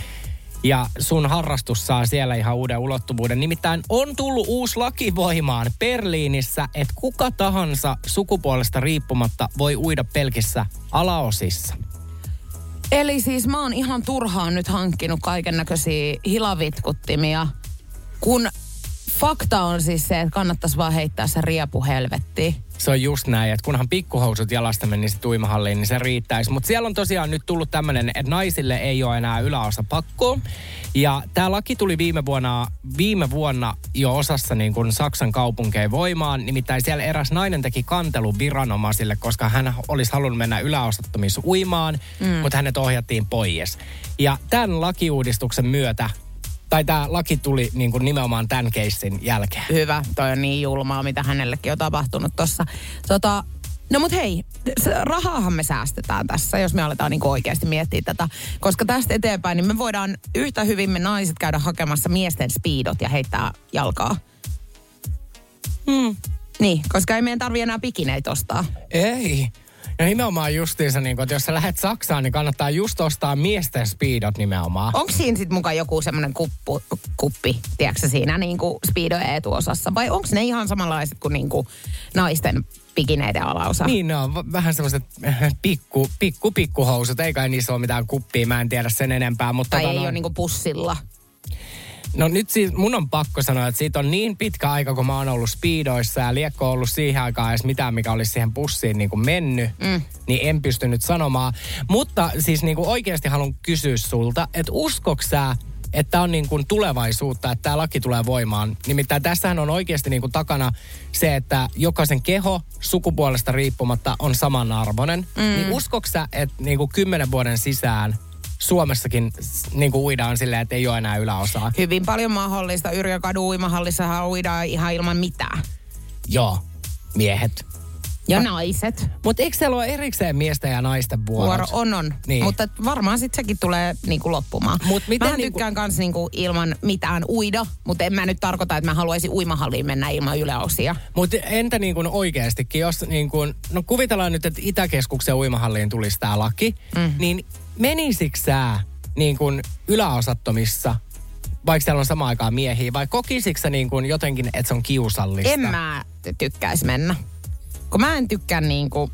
ja sun harrastus saa siellä ihan uuden ulottuvuuden. Nimittäin on tullut uusi laki voimaan Berliinissä, että kuka tahansa sukupuolesta riippumatta voi uida pelkissä alaosissa. Eli siis mä oon ihan turhaan nyt hankkinut kaiken näköisiä hilavitkuttimia, kun fakta on siis se, että kannattaisi vaan heittää se riepu helvettiin. Se on just näin, että kunhan pikkuhousut jalasta menisi uimahalliin, niin se riittäisi. Mutta siellä on tosiaan nyt tullut tämmöinen, että naisille ei ole enää yläosa pakkoa. Ja tämä laki tuli viime vuonna, viime vuonna jo osassa niin kuin Saksan kaupunkeja voimaan. Nimittäin siellä eräs nainen teki kantelun viranomaisille, koska hän olisi halunnut mennä yläosattomissa uimaan, mm. mutta hänet ohjattiin pois. Ja tämän lakiuudistuksen myötä tai tämä laki tuli niin kuin nimenomaan tämän keissin jälkeen. Hyvä, toi on niin julmaa, mitä hänellekin on tapahtunut tuossa. Tota, No mut hei, rahaahan me säästetään tässä, jos me aletaan niinku oikeasti miettiä tätä. Koska tästä eteenpäin, niin me voidaan yhtä hyvin me naiset käydä hakemassa miesten speedot ja heittää jalkaa. Hmm. Niin, koska ei meidän tarvi enää pikineitä ostaa. Ei. Ja nimenomaan justiinsa, niin kun, että jos sä lähdet Saksaan, niin kannattaa just ostaa miesten speedot nimenomaan. Onko siinä sitten mukaan joku semmoinen kuppu, kuppi, tiedätkö siinä niin kuin speedojen etuosassa? Vai onko ne ihan samanlaiset kuin, niin kuin naisten pikineiden alaosa? Niin, ne on v- vähän semmoiset pikku, pikku, pikkuhousut. Ei kai niissä ole mitään kuppia, mä en tiedä sen enempää. Mutta tai tota ei noin- ole niin pussilla? No nyt siis mun on pakko sanoa, että siitä on niin pitkä aika, kun mä oon ollut speedoissa ja liekko on ollut siihen aikaan edes mitään, mikä olisi siihen pussiin niin kuin mennyt, mm. niin en pystynyt sanomaan. Mutta siis niin kuin oikeasti haluan kysyä sulta, että uskoks sä, että on niin kuin tulevaisuutta, että tämä laki tulee voimaan. Nimittäin tässähän on oikeasti niin kuin takana se, että jokaisen keho sukupuolesta riippumatta on samanarvoinen. Mm. Niin uskoks sä, että niin kuin kymmenen vuoden sisään Suomessakin niin kuin uidaan silleen, että ei ole enää yläosaa? Hyvin paljon mahdollista. Yrjö Kadu uimahallissahan uidaan ihan ilman mitään. Joo, miehet. Ja naiset. Mutta eikö siellä ole erikseen miesten ja naisten vuorot? Vuoro on on. Niin. Mutta varmaan sitten sekin tulee niinku loppumaan. Mut miten Mähän niinku- tykkään kans niinku ilman mitään uida, mutta en mä nyt tarkoita, että mä haluaisin uimahalliin mennä ilman yläosia. Mutta entä niin kuin oikeastikin, jos niin kuin, no kuvitellaan nyt, että Itäkeskuksen uimahalliin tulisi tämä laki, mm. niin menisikö sä niin kuin yläosattomissa, vaikka siellä on samaan aikaan miehiä, vai kokisitko sä niin kuin jotenkin, että se on kiusallista? En mä tykkäisi mennä. Kun mä en tykkää niinku...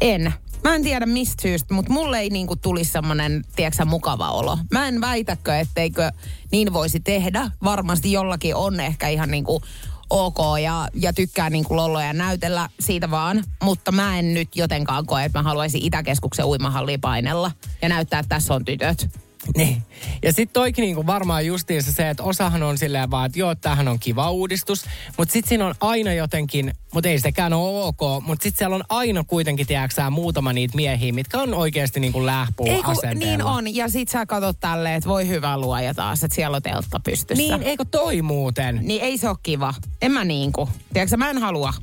En. Mä en tiedä mistä syystä, mutta mulle ei niinku tulisi semmonen, tiedätkö mukava olo. Mä en väitäkö, etteikö niin voisi tehdä. Varmasti jollakin on ehkä ihan niinku ok ja, ja tykkää niinku lolloja näytellä siitä vaan. Mutta mä en nyt jotenkaan koe, että mä haluaisin Itäkeskuksen uimahalliin painella ja näyttää, että tässä on tytöt. Niin. Ja sitten toikin niinku varmaan justiinsa se, että osahan on silleen vaan, että joo, tämähän on kiva uudistus, mutta sitten siinä on aina jotenkin, mutta ei sekään ole ok, mutta sitten siellä on aina kuitenkin, tiedäksä, muutama niitä miehiä, mitkä on oikeasti niinku lähpuu Ei kun, asenteella. niin on. Ja sit sä katsot tälleen, että voi hyvä luoja taas, että siellä on teltta pystyssä. Niin, eikö toi muuten? Niin ei se ole kiva. En mä niinku. Tiedätkö, mä en halua.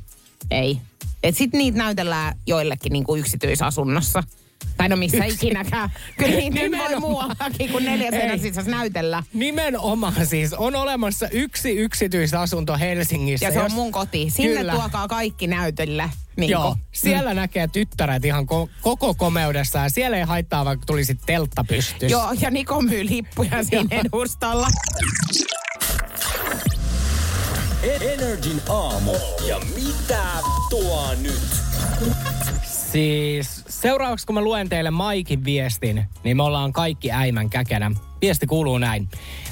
Ei. Et sit niitä näytellään joillekin niinku yksityisasunnossa. Tai no missä ikinäkään. Kyllä niitä voi muuallakin kuin neljä Ei. seinän sisässä näytellä. Nimenomaan siis. On olemassa yksi yksityisasunto Helsingissä. Ja se on jos- mun koti. Sinne Kyllä. tuokaa kaikki näytölle. Niin Joo, siellä näkee tyttäret ihan ko- koko komeudessa ja siellä ei haittaa, vaikka tulisi teltta pystyssä. Joo, ja Niko myy lippuja siinä edustalla. Energin aamu. Ja mitä tuo nyt? Siis seuraavaksi kun mä luen teille Maikin viestin, niin me ollaan kaikki äimän käkenä. Viesti kuuluu näin.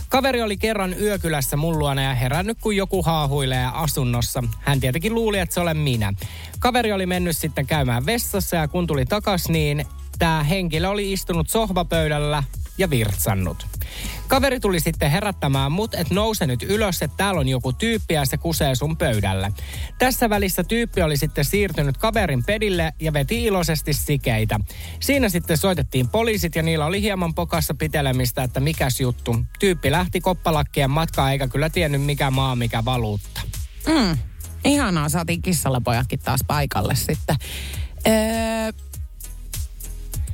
Kaveri oli kerran yökylässä mun luona ja herännyt, kun joku haahuilee asunnossa. Hän tietenkin luuli, että se olen minä. Kaveri oli mennyt sitten käymään vessassa ja kun tuli takas, niin tämä henkilö oli istunut sohvapöydällä ja virtsannut. Kaveri tuli sitten herättämään mut, että nouse nyt ylös, että täällä on joku tyyppi ja se kusee sun pöydällä. Tässä välissä tyyppi oli sitten siirtynyt kaverin pedille ja veti iloisesti sikeitä. Siinä sitten soitettiin poliisit ja niillä oli hieman pokassa pitelemistä, että mikäs juttu. Tyyppi lähti koppalakkien matkaa eikä kyllä tiennyt mikä maa, mikä valuutta. Mm. Ihanaa, saatiin kissalapojatkin taas paikalle sitten. Öö,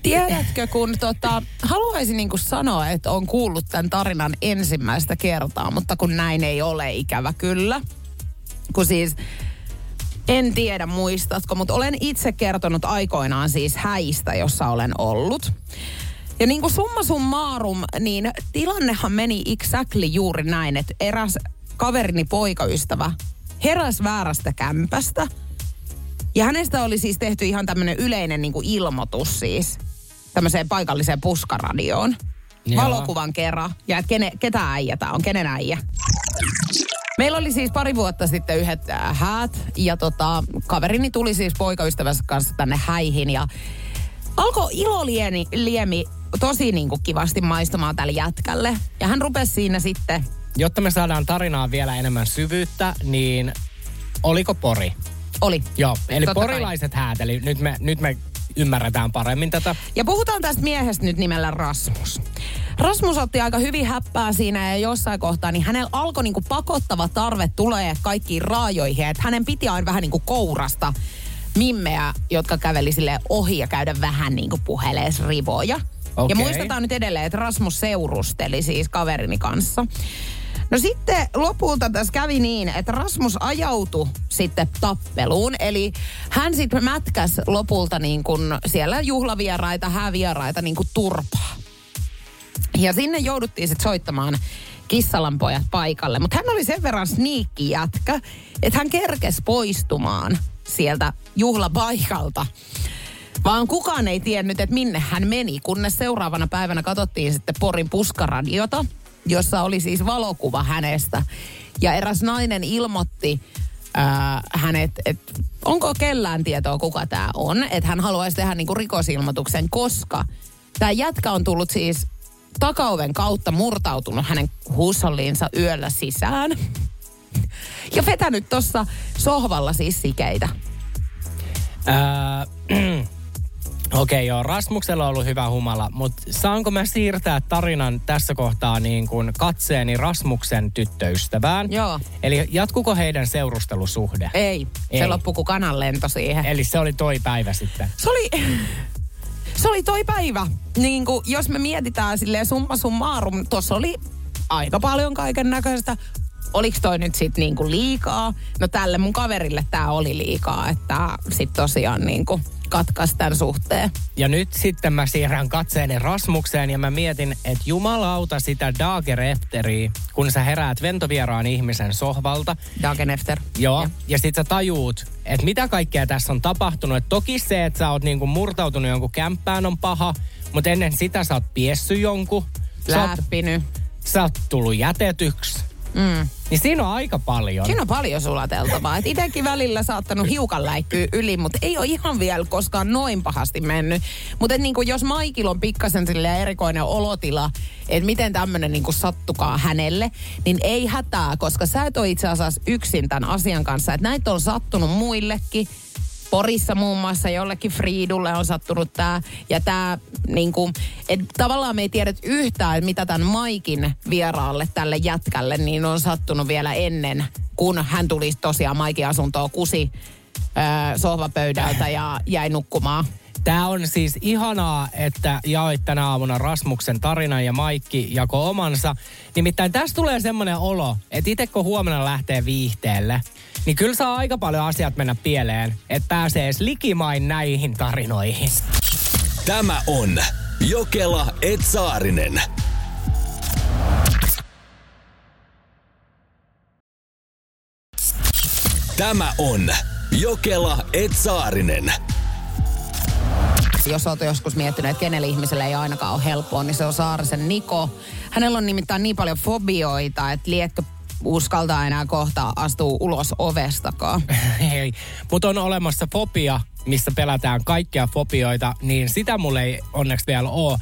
tiedätkö, kun tota, haluaisin niinku sanoa, että on kuullut tämän tarinan ensimmäistä kertaa, mutta kun näin ei ole ikävä kyllä. Kun siis, en tiedä muistatko, mutta olen itse kertonut aikoinaan siis häistä, jossa olen ollut. Ja niin kuin summa summarum, niin tilannehan meni exactly juuri näin, että eräs kaverini poikaystävä heräs väärästä kämpästä. Ja hänestä oli siis tehty ihan tämmöinen yleinen niin kuin ilmoitus siis tämmöiseen paikalliseen puskaradioon. Joo. Valokuvan kerran. Ja että kene, ketä äijä tää on, kenen äijä. Meillä oli siis pari vuotta sitten yhdet äh, häät ja tota, kaverini tuli siis poikaystävänsä kanssa tänne häihin ja alkoi iloliemi liemi tosi niinku kivasti maistumaan tälle jätkälle. Ja hän rupesi siinä sitten, Jotta me saadaan tarinaan vielä enemmän syvyyttä, niin oliko Pori? oli. Joo, eli Totta kai. porilaiset häät, eli nyt me, nyt me ymmärretään paremmin tätä. Ja puhutaan tästä miehestä nyt nimellä Rasmus. Rasmus otti aika hyvin häppää siinä ja jossain kohtaa, niin hänellä alkoi niinku pakottava tarve tulee kaikkiin raajoihin. Että hänen piti aina vähän niinku kourasta mimmeä, jotka käveli sille ohi ja käydä vähän niinku puhelees rivoja. Okei. Ja muistetaan nyt edelleen, että Rasmus seurusteli siis kaverini kanssa. No sitten lopulta tässä kävi niin, että Rasmus ajautui sitten tappeluun. Eli hän sitten mätkäs lopulta niin kuin siellä juhlavieraita, häävieraita niin kuin turpaa. Ja sinne jouduttiin sitten soittamaan Kissalan pojat paikalle. Mutta hän oli sen verran sniikki jätkä, että hän kerkes poistumaan sieltä juhlapaikalta. Vaan kukaan ei tiennyt, että minne hän meni, kunnes seuraavana päivänä katsottiin sitten Porin puskaradiota, jossa oli siis valokuva hänestä. Ja eräs nainen ilmoitti ää, hänet, että onko kellään tietoa, kuka tämä on. Että hän haluaisi tehdä niinku rikosilmoituksen, koska tämä jätkä on tullut siis takaoven kautta murtautunut hänen huusholliinsa yöllä sisään. Ja vetänyt tuossa sohvalla siis sikeitä. Öö, Okei, joo, Rasmuksella on ollut hyvä humala, mutta saanko mä siirtää tarinan tässä kohtaa niin kuin katseeni Rasmuksen tyttöystävään? Joo. Eli jatkuko heidän seurustelusuhde? Ei, se Ei. loppui kuin kananlento siihen. Eli se oli toi päivä sitten. Se oli, se oli toi päivä. Niin kuin, jos me mietitään silleen summa summarum, tuossa oli aika paljon kaiken näköistä. Oliko toi nyt sit niinku liikaa? No tälle mun kaverille tää oli liikaa, että sit tosiaan niinku katkaisi tämän suhteen. Ja nyt sitten mä siirrän katseeni Rasmukseen ja mä mietin, että jumalauta sitä Dager Efteriä, kun sä heräät ventovieraan ihmisen sohvalta. Dagen efter. Joo, ja, ja sit sä tajuut, että mitä kaikkea tässä on tapahtunut. Et toki se, että sä oot niinku murtautunut jonkun kämppään on paha, mutta ennen sitä sä oot piessy jonkun. Sä oot, Läppinyt. sä oot tullut jätetyksi. Mm. Niin siinä on aika paljon. Siinä on paljon sulateltavaa. Et itekin välillä saattanut hiukan läikkyä yli, mutta ei ole ihan vielä koskaan noin pahasti mennyt. Mutta niinku, jos Maikilla on pikkasen erikoinen olotila, että miten tämmöinen niinku sattukaa hänelle, niin ei hätää, koska sä et ole itse asiassa yksin tämän asian kanssa. Että näitä on sattunut muillekin. Porissa muun muassa jollekin Friidulle on sattunut tämä. Ja tämä, niinku, että tavallaan me ei tiedä yhtään, mitä tämän Maikin vieraalle tälle jätkälle, niin on sattunut vielä ennen, kun hän tuli tosiaan Maikin asuntoon kusi öö, sohvapöydältä ja jäi nukkumaan. Tää on siis ihanaa, että jaoit tänä aamuna Rasmuksen tarinan ja Maikki jako omansa. Nimittäin tässä tulee semmoinen olo, että itse kun huomenna lähtee viihteelle, niin kyllä saa aika paljon asiat mennä pieleen, että pääsee edes likimain näihin tarinoihin. Tämä on Jokela Etsaarinen. Tämä on Jokela Etsaarinen. jos olet joskus miettinyt, että kenelle ihmiselle ei ainakaan ole helppoa, niin se on Saarisen Niko. Hänellä on nimittäin niin paljon fobioita, että liekkö uskaltaa enää kohta astua ulos ovestakaan. Hei, mutta on olemassa fobia, missä pelätään kaikkia fobioita, niin sitä mulle ei onneksi vielä ole.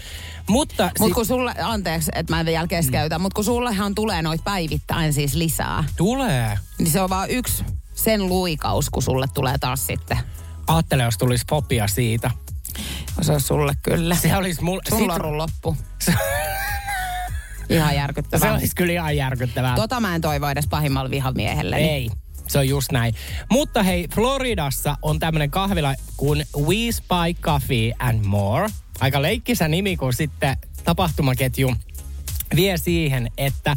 Mutta sit kun sulle, anteeksi, että mä vielä keskeytän, mm. mutta kun sullehan tulee noit päivittäin siis lisää, tulee. niin se on vaan yksi sen luikaus, kun sulle tulee taas sitten. Ajattele, jos tulisi fobia siitä. Se on sulle kyllä. Se olisi mulle... Sulla on loppu. Ihan se järkyttävää. olisi kyllä ihan järkyttävää. Tota mä en toivo edes pahimmalla vihamiehelle. Ei, se on just näin. Mutta hei, Floridassa on tämmöinen kahvila kuin We Spy Coffee and More. Aika leikkisä nimi, kun sitten tapahtumaketju vie siihen, että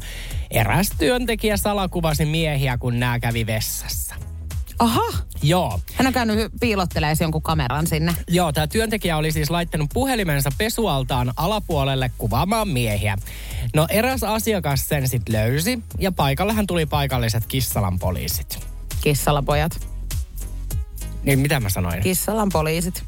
eräs työntekijä salakuvasi miehiä, kun nämä kävi vessassa. Aha, Joo. hän on käynyt piilottelemaan jonkun kameran sinne. Joo, tämä työntekijä oli siis laittanut puhelimensa pesualtaan alapuolelle kuvaamaan miehiä. No eräs asiakas sen sitten löysi ja paikallahan tuli paikalliset Kissalan poliisit. Kissalan pojat. Niin mitä mä sanoin? Kissalan poliisit.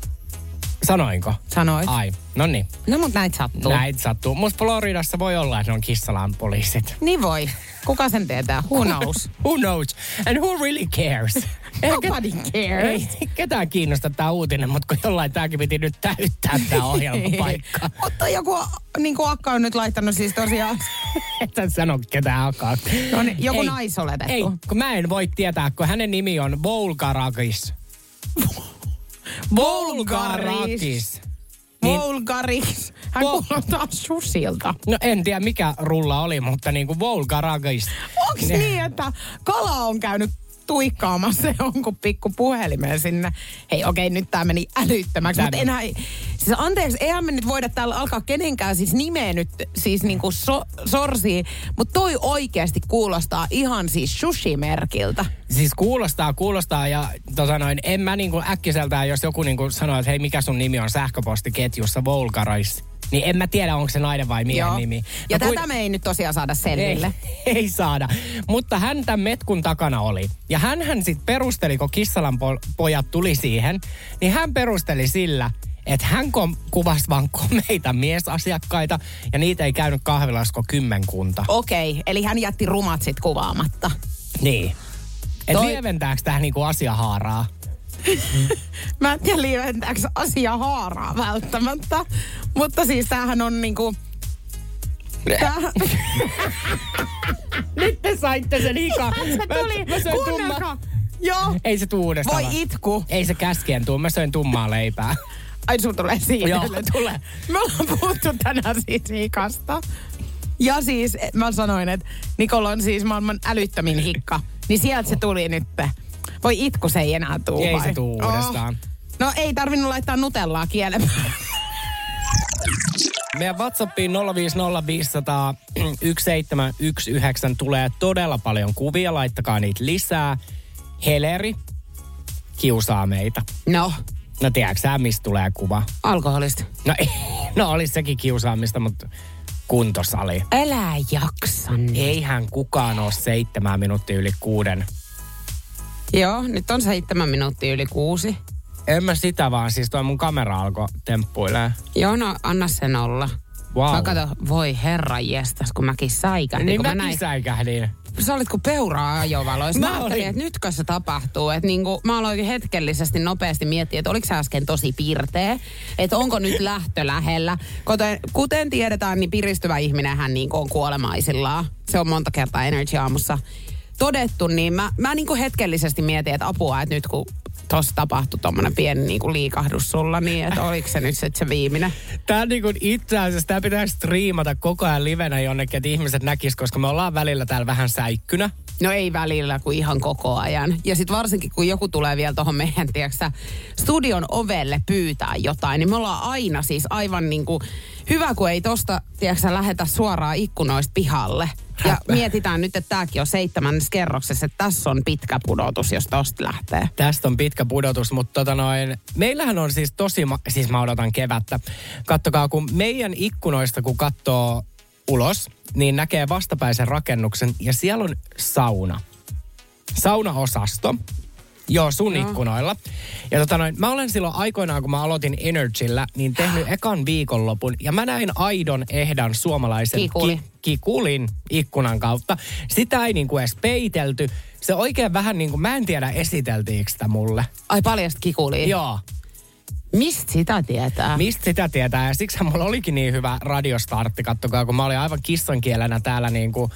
Sanoinko? Sanoit. Ai, no niin. No mut näitä sattuu. Näitä sattuu. Musta Floridassa voi olla, että ne on Kissalan poliisit. Niin voi. Kuka sen tietää? Who knows? Who knows? And who really cares? Nobody cares. Ei ketään kiinnosta tämä uutinen, mutta kun jollain tämäkin piti nyt täyttää tämä ohjelmapaikka. Mutta joku niin kuin Akka on nyt laittanut siis tosiaan, Et sä sano ketään alkaa. no niin, joku Ei. naisoletettu. Ei, kun mä en voi tietää, kun hänen nimi on Volgarakis. Volgarakis. Niin- Volgaris. Hän Vol- kuulostaa susilta. No en tiedä mikä rulla oli, mutta niin kuin Volgarakis. Onks niin, että kala on käynyt tuikkaamassa jonkun pikku puhelimeen sinne. Hei okei, nyt tää meni älyttömäksi, mutta enää... Siis anteeksi, eihän me nyt voida täällä alkaa kenenkään siis nimeä nyt siis niinku so, sorsii, mutta toi oikeasti kuulostaa ihan siis sushi-merkiltä. Siis kuulostaa, kuulostaa ja tota noin, en mä niinku äkkiseltään, jos joku niinku sanoo, että hei mikä sun nimi on sähköpostiketjussa Volgarais, niin en mä tiedä, onko se nainen vai miehen Joo. nimi. Ja No tätä me ei nyt tosiaan saada selville. Ei, ei saada. Mutta hän tämän metkun takana oli. Ja hän sitten perusteli, kun Kissalan po- pojat tuli siihen, niin hän perusteli sillä, että hän kom- kuvasi vaan komeita miesasiakkaita ja niitä ei käynyt kahvilasko kymmenkunta. Okei, eli hän jätti rumat sit kuvaamatta. Niin. Et Toi- lieventääkö tähän niinku asiahaaraa? Mä en tiedä lieventääkö asia haaraa välttämättä. Mutta siis tämähän on niinku... Tämähän, Nyt te saitte sen ikan. se tuli, mä, mä kuunnelkaa. Joo. Ei se tuu uudestaan. Voi itku. Ei se käskien tuu. Mä söin tummaa leipää. Ai sun tulee siitä. Joo, tulee. Me ollaan puhuttu tänään siitä hikasta. Ja siis mä sanoin, että Nikolla on siis maailman älyttömin hikka. Niin sieltä se tuli nyt. Voi itku se ei enää tuu Ei vai? se tuu uudestaan. No ei tarvinnut laittaa nutellaa kielemään. Meidän WhatsAppiin 050501719 tulee todella paljon kuvia. Laittakaa niitä lisää. Heleri kiusaa meitä. No, No tiedätkö sä, mistä tulee kuva? alkoholista. No, ei, no olisi sekin kiusaamista, mutta kuntosali. Älä jaksa. Eihän kukaan ole seitsemän minuuttia yli kuuden. Joo, nyt on seitsemän minuuttia yli kuusi. En mä sitä vaan, siis tuo mun kamera alkoi temppuilee. Joo, no anna sen olla. Wow. Mä kato, voi herra jestas, kun mäkin säikähdin. Niin kun mä, mä näin, säikähdin. sä olit kuin peuraa ajovaloissa. Mä, Mä ajattelin, että nytkö se tapahtuu. Että niinku, mä aloin hetkellisesti nopeasti miettiä, että oliko se äsken tosi pirteä. Että onko nyt lähtö lähellä. Kuten, kuten tiedetään, niin piristyvä ihminen hän niinku on kuolemaisillaan. Se on monta kertaa Energy Aamussa todettu. Niin mä, mä niinku hetkellisesti mietin, että apua, että nyt kun tossa tapahtui tommonen pieni niinku liikahdus sulla, niin että oliko se nyt sit se viimeinen. Tää niin kuin itse asiassa, tää pitää striimata koko ajan livenä jonnekin, että ihmiset näkis, koska me ollaan välillä täällä vähän säikkynä. No ei välillä, kuin ihan koko ajan. Ja sitten varsinkin, kun joku tulee vielä tuohon meidän, tiedätkö, studion ovelle pyytää jotain, niin me ollaan aina siis aivan niin kuin, hyvä, kun ei tosta, tiedätkö, lähetä suoraan ikkunoista pihalle. Ja mietitään nyt, että tämäkin on seitsemännes kerroksessa, että tässä on pitkä pudotus, jos tosta lähtee. Tästä on pitkä pudotus, mutta tota noin, meillähän on siis tosi, ma- siis mä odotan kevättä. Kattokaa, kun meidän ikkunoista, kun katsoo ulos, niin näkee vastapäisen rakennuksen ja siellä on sauna. Saunaosasto. Joo, sun Joo. ikkunoilla. Ja tota noin, mä olen silloin aikoinaan, kun mä aloitin Energyllä, niin tehnyt ekan viikonlopun. Ja mä näin aidon ehdan suomalaisen Kikuli. kikulin ikkunan kautta. Sitä ei niinku edes peitelty. Se oikein vähän niinku, mä en tiedä esiteltiinkö sitä mulle. Ai paljasta kikulia. Joo. Mistä sitä tietää? Mistä sitä tietää? Ja siksi mulla olikin niin hyvä radiostartti, kattokaa, kun mä olin aivan kissankielenä täällä niinku Joo.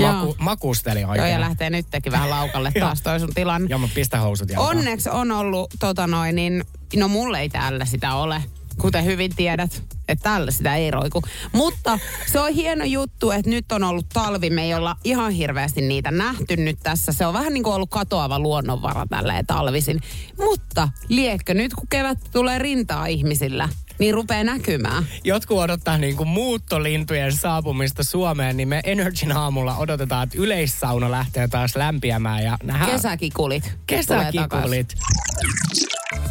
Maku, makusteli Joo, oikein. ja lähtee nytkin vähän laukalle Joo. taas toi sun tilanne. Joo, mä pistän housut jalkaan. Onneksi on ollut, tota noin, niin, no mulle ei täällä sitä ole, kuten hyvin tiedät, että täällä sitä ei roiku. Mutta se on hieno juttu, että nyt on ollut talvi, me ei olla ihan hirveästi niitä nähty nyt tässä. Se on vähän niin kuin ollut katoava luonnonvara tälleen talvisin. Mutta liekkö nyt, kun kevät tulee rintaa ihmisillä, niin rupeaa näkymään. Jotkut odottaa niin kuin muuttolintujen saapumista Suomeen, niin me Energyn aamulla odotetaan, että yleissauna lähtee taas lämpiämään. Ja nähdään Kesäkikulit. kesäkikulit.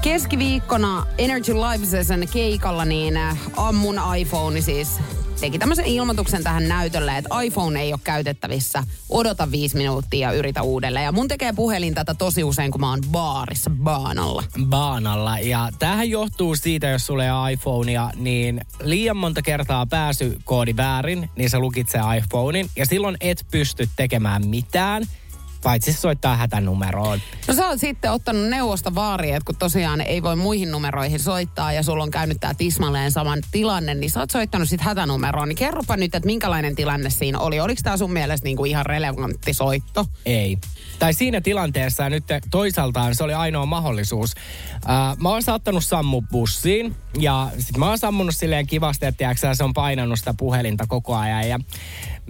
Keskiviikkona Energy Live Session keikalla niin äh, ammun iPhone siis teki tämmöisen ilmoituksen tähän näytölle, että iPhone ei ole käytettävissä. Odota viisi minuuttia ja yritä uudelleen. Ja mun tekee puhelin tätä tosi usein, kun mä oon baarissa baanalla. baanalla. Ja tämähän johtuu siitä, jos sulla ei iPhonea, niin liian monta kertaa pääsy koodi väärin, niin se lukitsee iPhonein. Ja silloin et pysty tekemään mitään, paitsi soittaa hätänumeroon. No sä oot sitten ottanut neuvosta vaaria, että kun tosiaan ei voi muihin numeroihin soittaa ja sulla on käynyt tää tismalleen saman tilanne, niin sä oot soittanut sitten hätänumeroon. Niin kerropa nyt, että minkälainen tilanne siinä oli. Oliko tää sun mielestä niinku ihan relevantti soitto? Ei. Tai siinä tilanteessa nyt toisaaltaan se oli ainoa mahdollisuus. Ää, mä oon saattanut sammu bussiin ja sit mä oon sammunut silleen kivasti, että tiiäksä, se on painanut sitä puhelinta koko ajan ja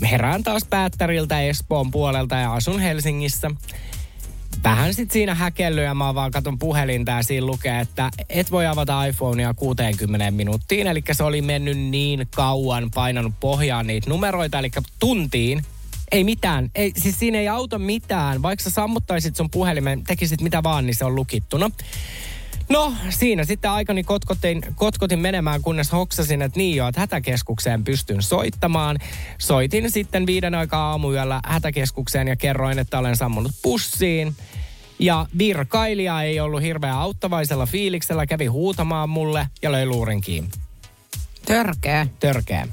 herään taas päättäriltä Espoon puolelta ja asun Helsingissä. Vähän sit siinä häkellyt ja mä vaan katon puhelinta ja siinä lukee, että et voi avata iPhonea 60 minuuttiin. Eli se oli mennyt niin kauan painanut pohjaan niitä numeroita, eli tuntiin ei mitään. Ei, siis siinä ei auta mitään. Vaikka sä sammuttaisit sun puhelimen, tekisit mitä vaan, niin se on lukittuna. No, siinä sitten aikani kotkotin, kotkotin menemään, kunnes hoksasin, että niin joo, että hätäkeskukseen pystyn soittamaan. Soitin sitten viiden aikaa aamuyöllä hätäkeskukseen ja kerroin, että olen sammunut bussiin. Ja virkailija ei ollut hirveän auttavaisella fiiliksellä, kävi huutamaan mulle ja löi luurin kiinni. Törkeä. Törkeä.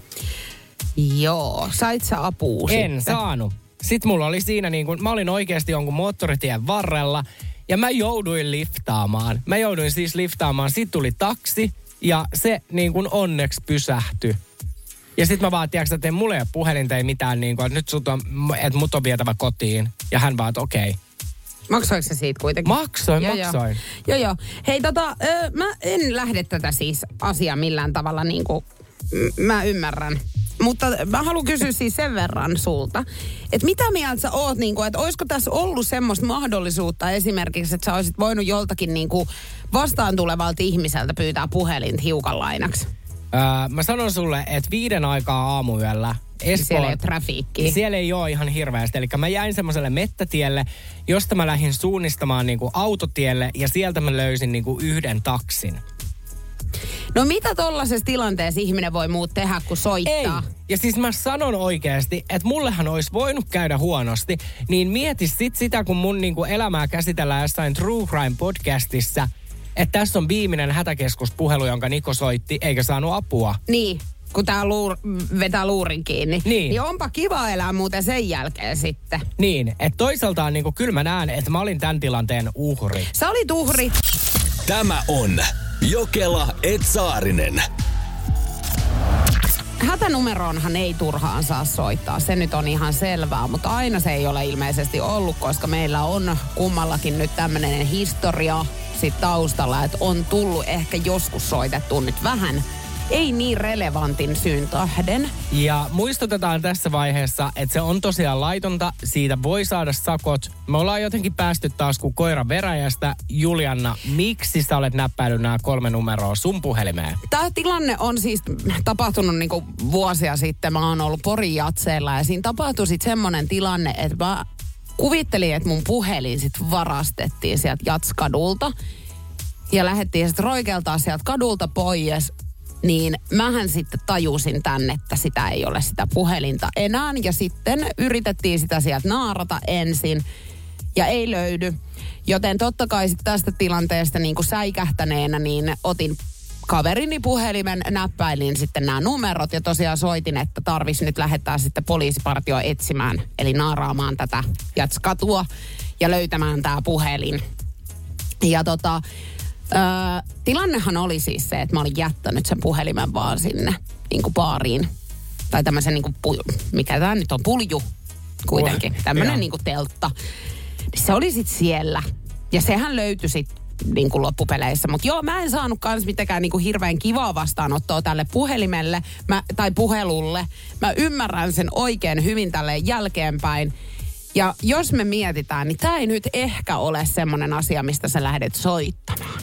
Joo. Sait sä apua En sitten? saanut. Sitten mulla oli siinä niin kuin, mä olin oikeasti jonkun moottoritien varrella ja mä jouduin liftaamaan. Mä jouduin siis liftaamaan. Sitten tuli taksi ja se niin kuin onneksi pysähtyi. Ja sitten mä vaan, tiedätkö, että ei mulle ei ole puhelinta, ei mitään, niin kuin, että nyt sut on, että mut on vietävä kotiin. Ja hän vaan, että okei. Okay. Maksoiko se siitä kuitenkin? Maksoin, Joo, maksoin. Joo, joo. Hei tota, ö, mä en lähde tätä siis asiaa millään tavalla niin kuin, mä ymmärrän. Mutta mä haluan kysyä siis sen verran sulta, että mitä mieltä sä oot, niin kuin, että olisiko tässä ollut semmoista mahdollisuutta esimerkiksi, että sä olisit voinut joltakin niin kuin vastaan tulevalta ihmiseltä pyytää puhelinta hiukan lainaksi? Öö, mä sanon sulle, että viiden aikaa aamuyöllä Espoon, Siellä ei ole trafiikkiä. Siellä ei ole ihan hirveästi. Eli mä jäin semmoiselle mettätielle, josta mä lähdin suunnistamaan niinku autotielle ja sieltä mä löysin niinku yhden taksin. No mitä tollaisessa tilanteessa ihminen voi muut tehdä, kun Ei. soittaa? Ja siis mä sanon oikeasti, että mullehan olisi voinut käydä huonosti, niin mieti sit sitä, kun mun niinku elämää käsitellään jossain True Crime podcastissa, että tässä on viimeinen hätäkeskuspuhelu, jonka Niko soitti, eikä saanut apua. Niin, kun tää luur, vetää luurin kiinni. Niin. niin onpa kiva elää muuten sen jälkeen sitten. Niin, että toisaaltaan niinku, kyllä mä näen, että mä olin tämän tilanteen uhri. Sä olit uhri. Tämä on Jokela Etsaarinen. Hätänumeroonhan ei turhaan saa soittaa, se nyt on ihan selvää, mutta aina se ei ole ilmeisesti ollut, koska meillä on kummallakin nyt tämmöinen historia sit taustalla, että on tullut ehkä joskus soitettu nyt vähän ei niin relevantin syyn tahden. Ja muistutetaan tässä vaiheessa, että se on tosiaan laitonta. Siitä voi saada sakot. Me ollaan jotenkin päästy taas kuin koira veräjästä. Julianna, miksi sä olet näppäillyt nämä kolme numeroa sun puhelimeen? Tämä tilanne on siis tapahtunut niinku vuosia sitten. Mä oon ollut Porin jatseilla ja siinä tapahtui sitten semmoinen tilanne, että mä kuvittelin, että mun puhelin sit varastettiin sieltä jatskadulta. Ja lähdettiin sitten roikeltaa sieltä kadulta pois niin mähän sitten tajusin tänne, että sitä ei ole sitä puhelinta enää. Ja sitten yritettiin sitä sieltä naarata ensin. ja ei löydy. Joten totta kai sit tästä tilanteesta niin kuin säikähtäneenä niin otin kaverini puhelimen, näppäilin sitten nämä numerot ja tosiaan soitin, että tarvis nyt lähettää sitten poliisipartio etsimään, eli naaraamaan tätä jatskatua ja löytämään tämä puhelin. Ja tota, ö, tilannehan oli siis se, että mä olin jättänyt sen puhelimen vaan sinne niin kuin baariin. Tai tämmöisen, niin kuin, pu- mikä tämä nyt on, pulju kuitenkin. Joo. Tämmöinen niin kuin teltta. Niin Se oli sitten siellä. Ja sehän löytyi sitten niin kuin loppupeleissä. Mutta joo, mä en saanut kans mitenkään niin kuin hirveän kivaa vastaanottoa tälle puhelimelle mä, tai puhelulle. Mä ymmärrän sen oikein hyvin tälle jälkeenpäin. Ja jos me mietitään, niin tämä ei nyt ehkä ole semmoinen asia, mistä sä lähdet soittamaan.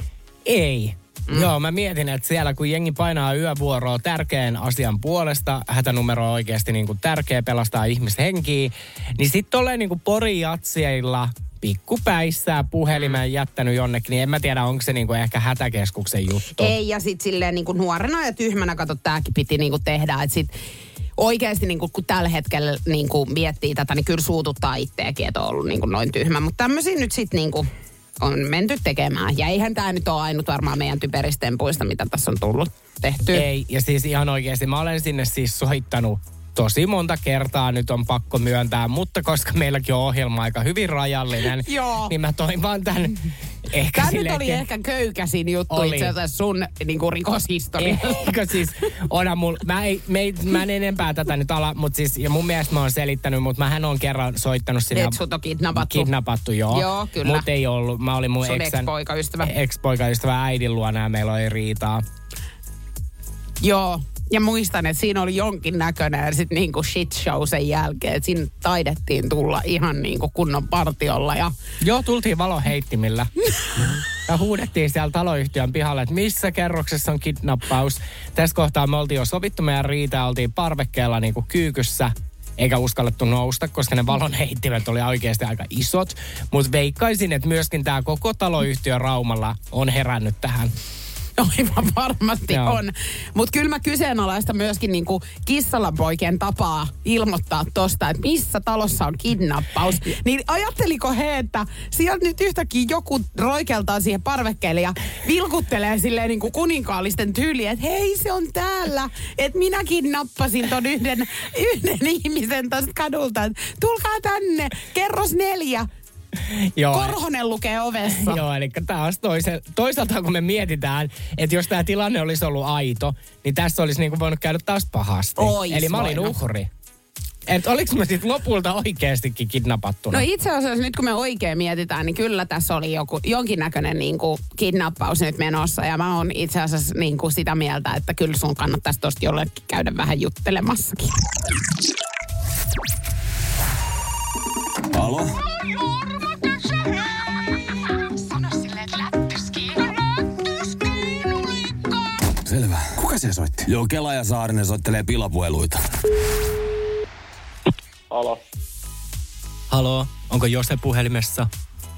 Ei. Mm. Joo, mä mietin, että siellä kun jengi painaa yövuoroa tärkeän asian puolesta, hätänumero on oikeasti niin kuin tärkeä, pelastaa ihmishenkiä, niin sitten tolleen niin kuin porijatseilla pikkupäissää puhelimen jättänyt jonnekin, niin en mä tiedä, onko se niin kuin ehkä hätäkeskuksen juttu. Ei, ja sitten silleen niin kuin nuorena ja tyhmänä, kato, tämäkin piti niin kuin tehdä, että sit oikeasti niin kuin, kun tällä hetkellä niin kuin miettii tätä, niin kyllä suututtaa itseäkin, että on ollut niin kuin noin tyhmä. Mutta tämmöisiä nyt sitten niin kuin on menty tekemään. Ja eihän tämä nyt ole ainut varmaan meidän typeristempuista, mitä tässä on tullut tehtyä. Ei, ja siis ihan oikeasti mä olen sinne siis soittanut tosi monta kertaa, nyt on pakko myöntää, mutta koska meilläkin on ohjelma aika hyvin rajallinen, Joo. niin mä toin vaan tämän ehkä Tämä nyt oli ehkä köykäsin juttu Oli. itse asiassa sun niin kuin rikoshistoria. Eikö siis, onhan mul, mä, ei, me ei, mä en enempää tätä nyt ala, mutta siis, ja mun mielestä mä oon selittänyt, mutta mähän on kerran soittanut sinne. Et sut on kidnappattu. Kidnappattu, joo. Joo, kyllä. Mutta ei ollut, mä olin mun Sun eksän, ex-poikaystävä. ex-poikaystävä äidin luona ja meillä oli riitaa. Joo. Ja muistan, että siinä oli jonkin näköinen sit niinku shit show sen jälkeen. Että siinä taidettiin tulla ihan niinku kunnon partiolla. Ja Joo, tultiin valoheittimillä. Ja huudettiin siellä taloyhtiön pihalle, että missä kerroksessa on kidnappaus. Tässä kohtaa me oltiin jo sovittu meidän riitä, oltiin parvekkeella niin kuin kyykyssä eikä uskallettu nousta, koska ne valonheittimet oli oikeasti aika isot. Mutta veikkaisin, että myöskin tämä koko taloyhtiö Raumalla on herännyt tähän. aivan varmasti Joo. on. Mutta kyllä mä kyseenalaista myöskin niinku kissalan poikien tapaa ilmoittaa tosta, että missä talossa on kidnappaus. Niin ajatteliko he, että sieltä nyt yhtäkkiä joku roikeltaa siihen parvekkeelle ja vilkuttelee silleen niinku kuninkaallisten tyyliin, että hei se on täällä, että minä kidnappasin ton yhden, yhden ihmisen tosta kadulta, tulkaa tänne, kerros neljä. Joo, Korhonen lukee ovessa. Joo, eli taas toise, toisaalta kun me mietitään, että jos tämä tilanne olisi ollut aito, niin tässä olisi niinku voinut käydä taas pahasti. Ois Eli mä olin voinut. uhri. Et oliks mä sitten lopulta oikeastikin kidnapattuna? No itse asiassa nyt kun me oikein mietitään, niin kyllä tässä oli joku, jonkinnäköinen niin kuin kidnappaus nyt menossa. Ja mä oon itse asiassa niin kuin sitä mieltä, että kyllä sun kannattaisi tosta jollekin käydä vähän juttelemassakin. Alo? Kuka se soitti? Joo, Kela ja Saarinen soittelee pilapueluita. Alo. Halo, onko Jose puhelimessa?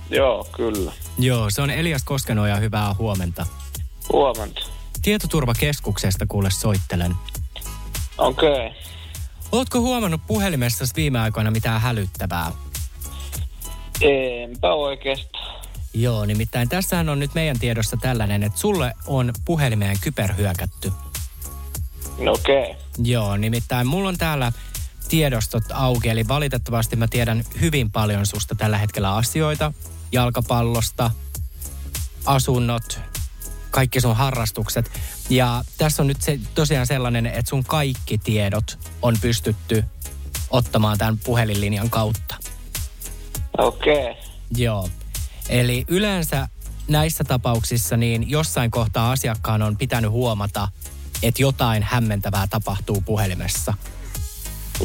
Joo, kyllä. Joo, se on Elias Koskenoja, hyvää huomenta. Huomenta. Tietoturvakeskuksesta kuule soittelen. Okei. Okay. Ootko huomannut puhelimessa viime aikoina mitään hälyttävää? Enpä oikeastaan. Joo, nimittäin tässähän on nyt meidän tiedossa tällainen, että sulle on puhelimeen kyberhyökätty. No okei. Okay. Joo, nimittäin mulla on täällä tiedostot auki, eli valitettavasti mä tiedän hyvin paljon susta tällä hetkellä asioita. Jalkapallosta, asunnot, kaikki sun harrastukset. Ja tässä on nyt se, tosiaan sellainen, että sun kaikki tiedot on pystytty ottamaan tämän puhelinlinjan kautta. Okei. Okay. Joo. Eli yleensä näissä tapauksissa niin jossain kohtaa asiakkaan on pitänyt huomata, että jotain hämmentävää tapahtuu puhelimessa.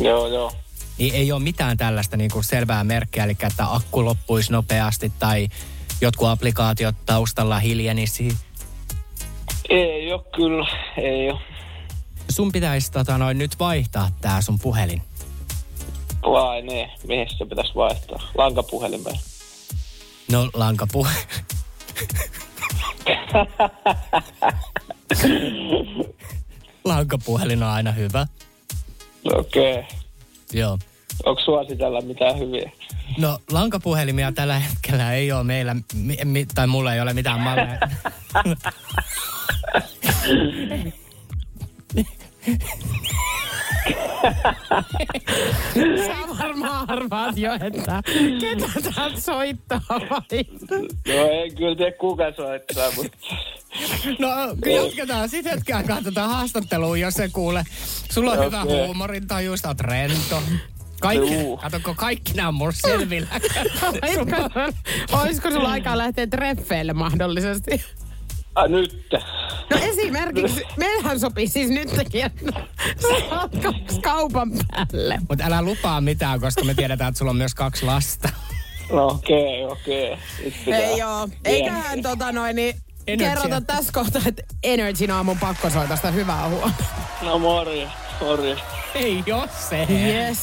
Joo, joo. Niin ei ole mitään tällaista niin kuin selvää merkkiä, eli että akku loppuisi nopeasti tai jotkut applikaatiot taustalla hiljenisi. Ei oo kyllä. Ei oo. Sun pitäisi tota, noin, nyt vaihtaa tää sun puhelin. Vai niin. Mihin se pitäisi vaihtaa? Lankapuhelimeen. No lankapu. Lankapuhelin on aina hyvä. Okei. Okay. Joo. Onko suositella mitään hyviä? No lankapuhelimia tällä hetkellä ei ole meillä, mi, mi, tai mulla ei ole mitään malleja. Sä varmaan arvaat jo, että ketä täältä soittaa vai? No en kyllä tiedä kuka soittaa, mutta No jatketaan sitten hetken aikaa tätä haastattelua, jos se kuule. Sulla on hyvä Okei. huumorintaju, sä oot rento. Kaikki, Juu. katsokko, kaikki nämä on mulla selvillä. Olisiko, olisiko sulla aikaa lähteä treffeille mahdollisesti? a, nyt. No esimerkiksi, meillähän sopii siis nytkin, että saat kaksi kaupan päälle. Mutta älä lupaa mitään, koska me tiedetään, että sulla on myös kaksi lasta. No okei, okei. Nyt pitää Ei joo. Eiköhän tota noin, niin Energia. kerrota tässä kohtaa, että Energyn aamun pakkosoitosta hyvää huomenta. No morjes, morjes. Ei jos se. Yes.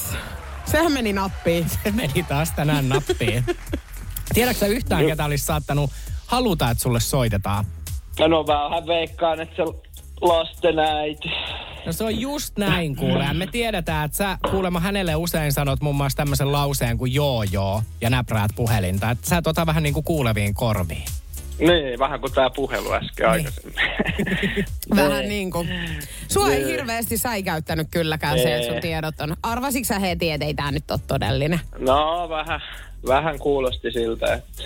Sehän meni nappiin. Se meni taas tänään nappiin. Tiedätkö sä yhtään, ketä olisi saattanut haluta, että sulle soitetaan? No, no vähän veikkaan, että se lasten äiti. No se on just näin kuule. Ja me tiedetään, että sä kuulemma hänelle usein sanot muun muassa tämmöisen lauseen kuin joo joo ja näpräät puhelinta. Että sä et ota vähän niin kuin kuuleviin korviin. Niin, vähän kuin tää puhelu äsken aikaisemmin. Vähän niin kuin. Sua ei hirveästi säikäyttänyt kylläkään se, että sun Ei. tiedot on. Arvasitko sä heti, että ei tää nyt ole todellinen? No, vähän, vähän kuulosti siltä, että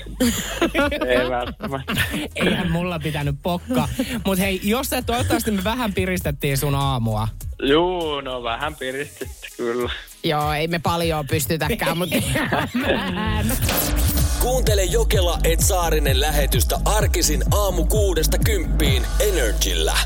ei välttämättä. Eihän mulla pitänyt pokka. Mutta hei, jos se toivottavasti me vähän piristettiin sun aamua. Juu, no vähän piristettä kyllä. Joo, ei me paljon pystytäkään, mutta. Kuuntele Jokela et Saarinen lähetystä arkisin aamu kuudesta kymppiin Energillä.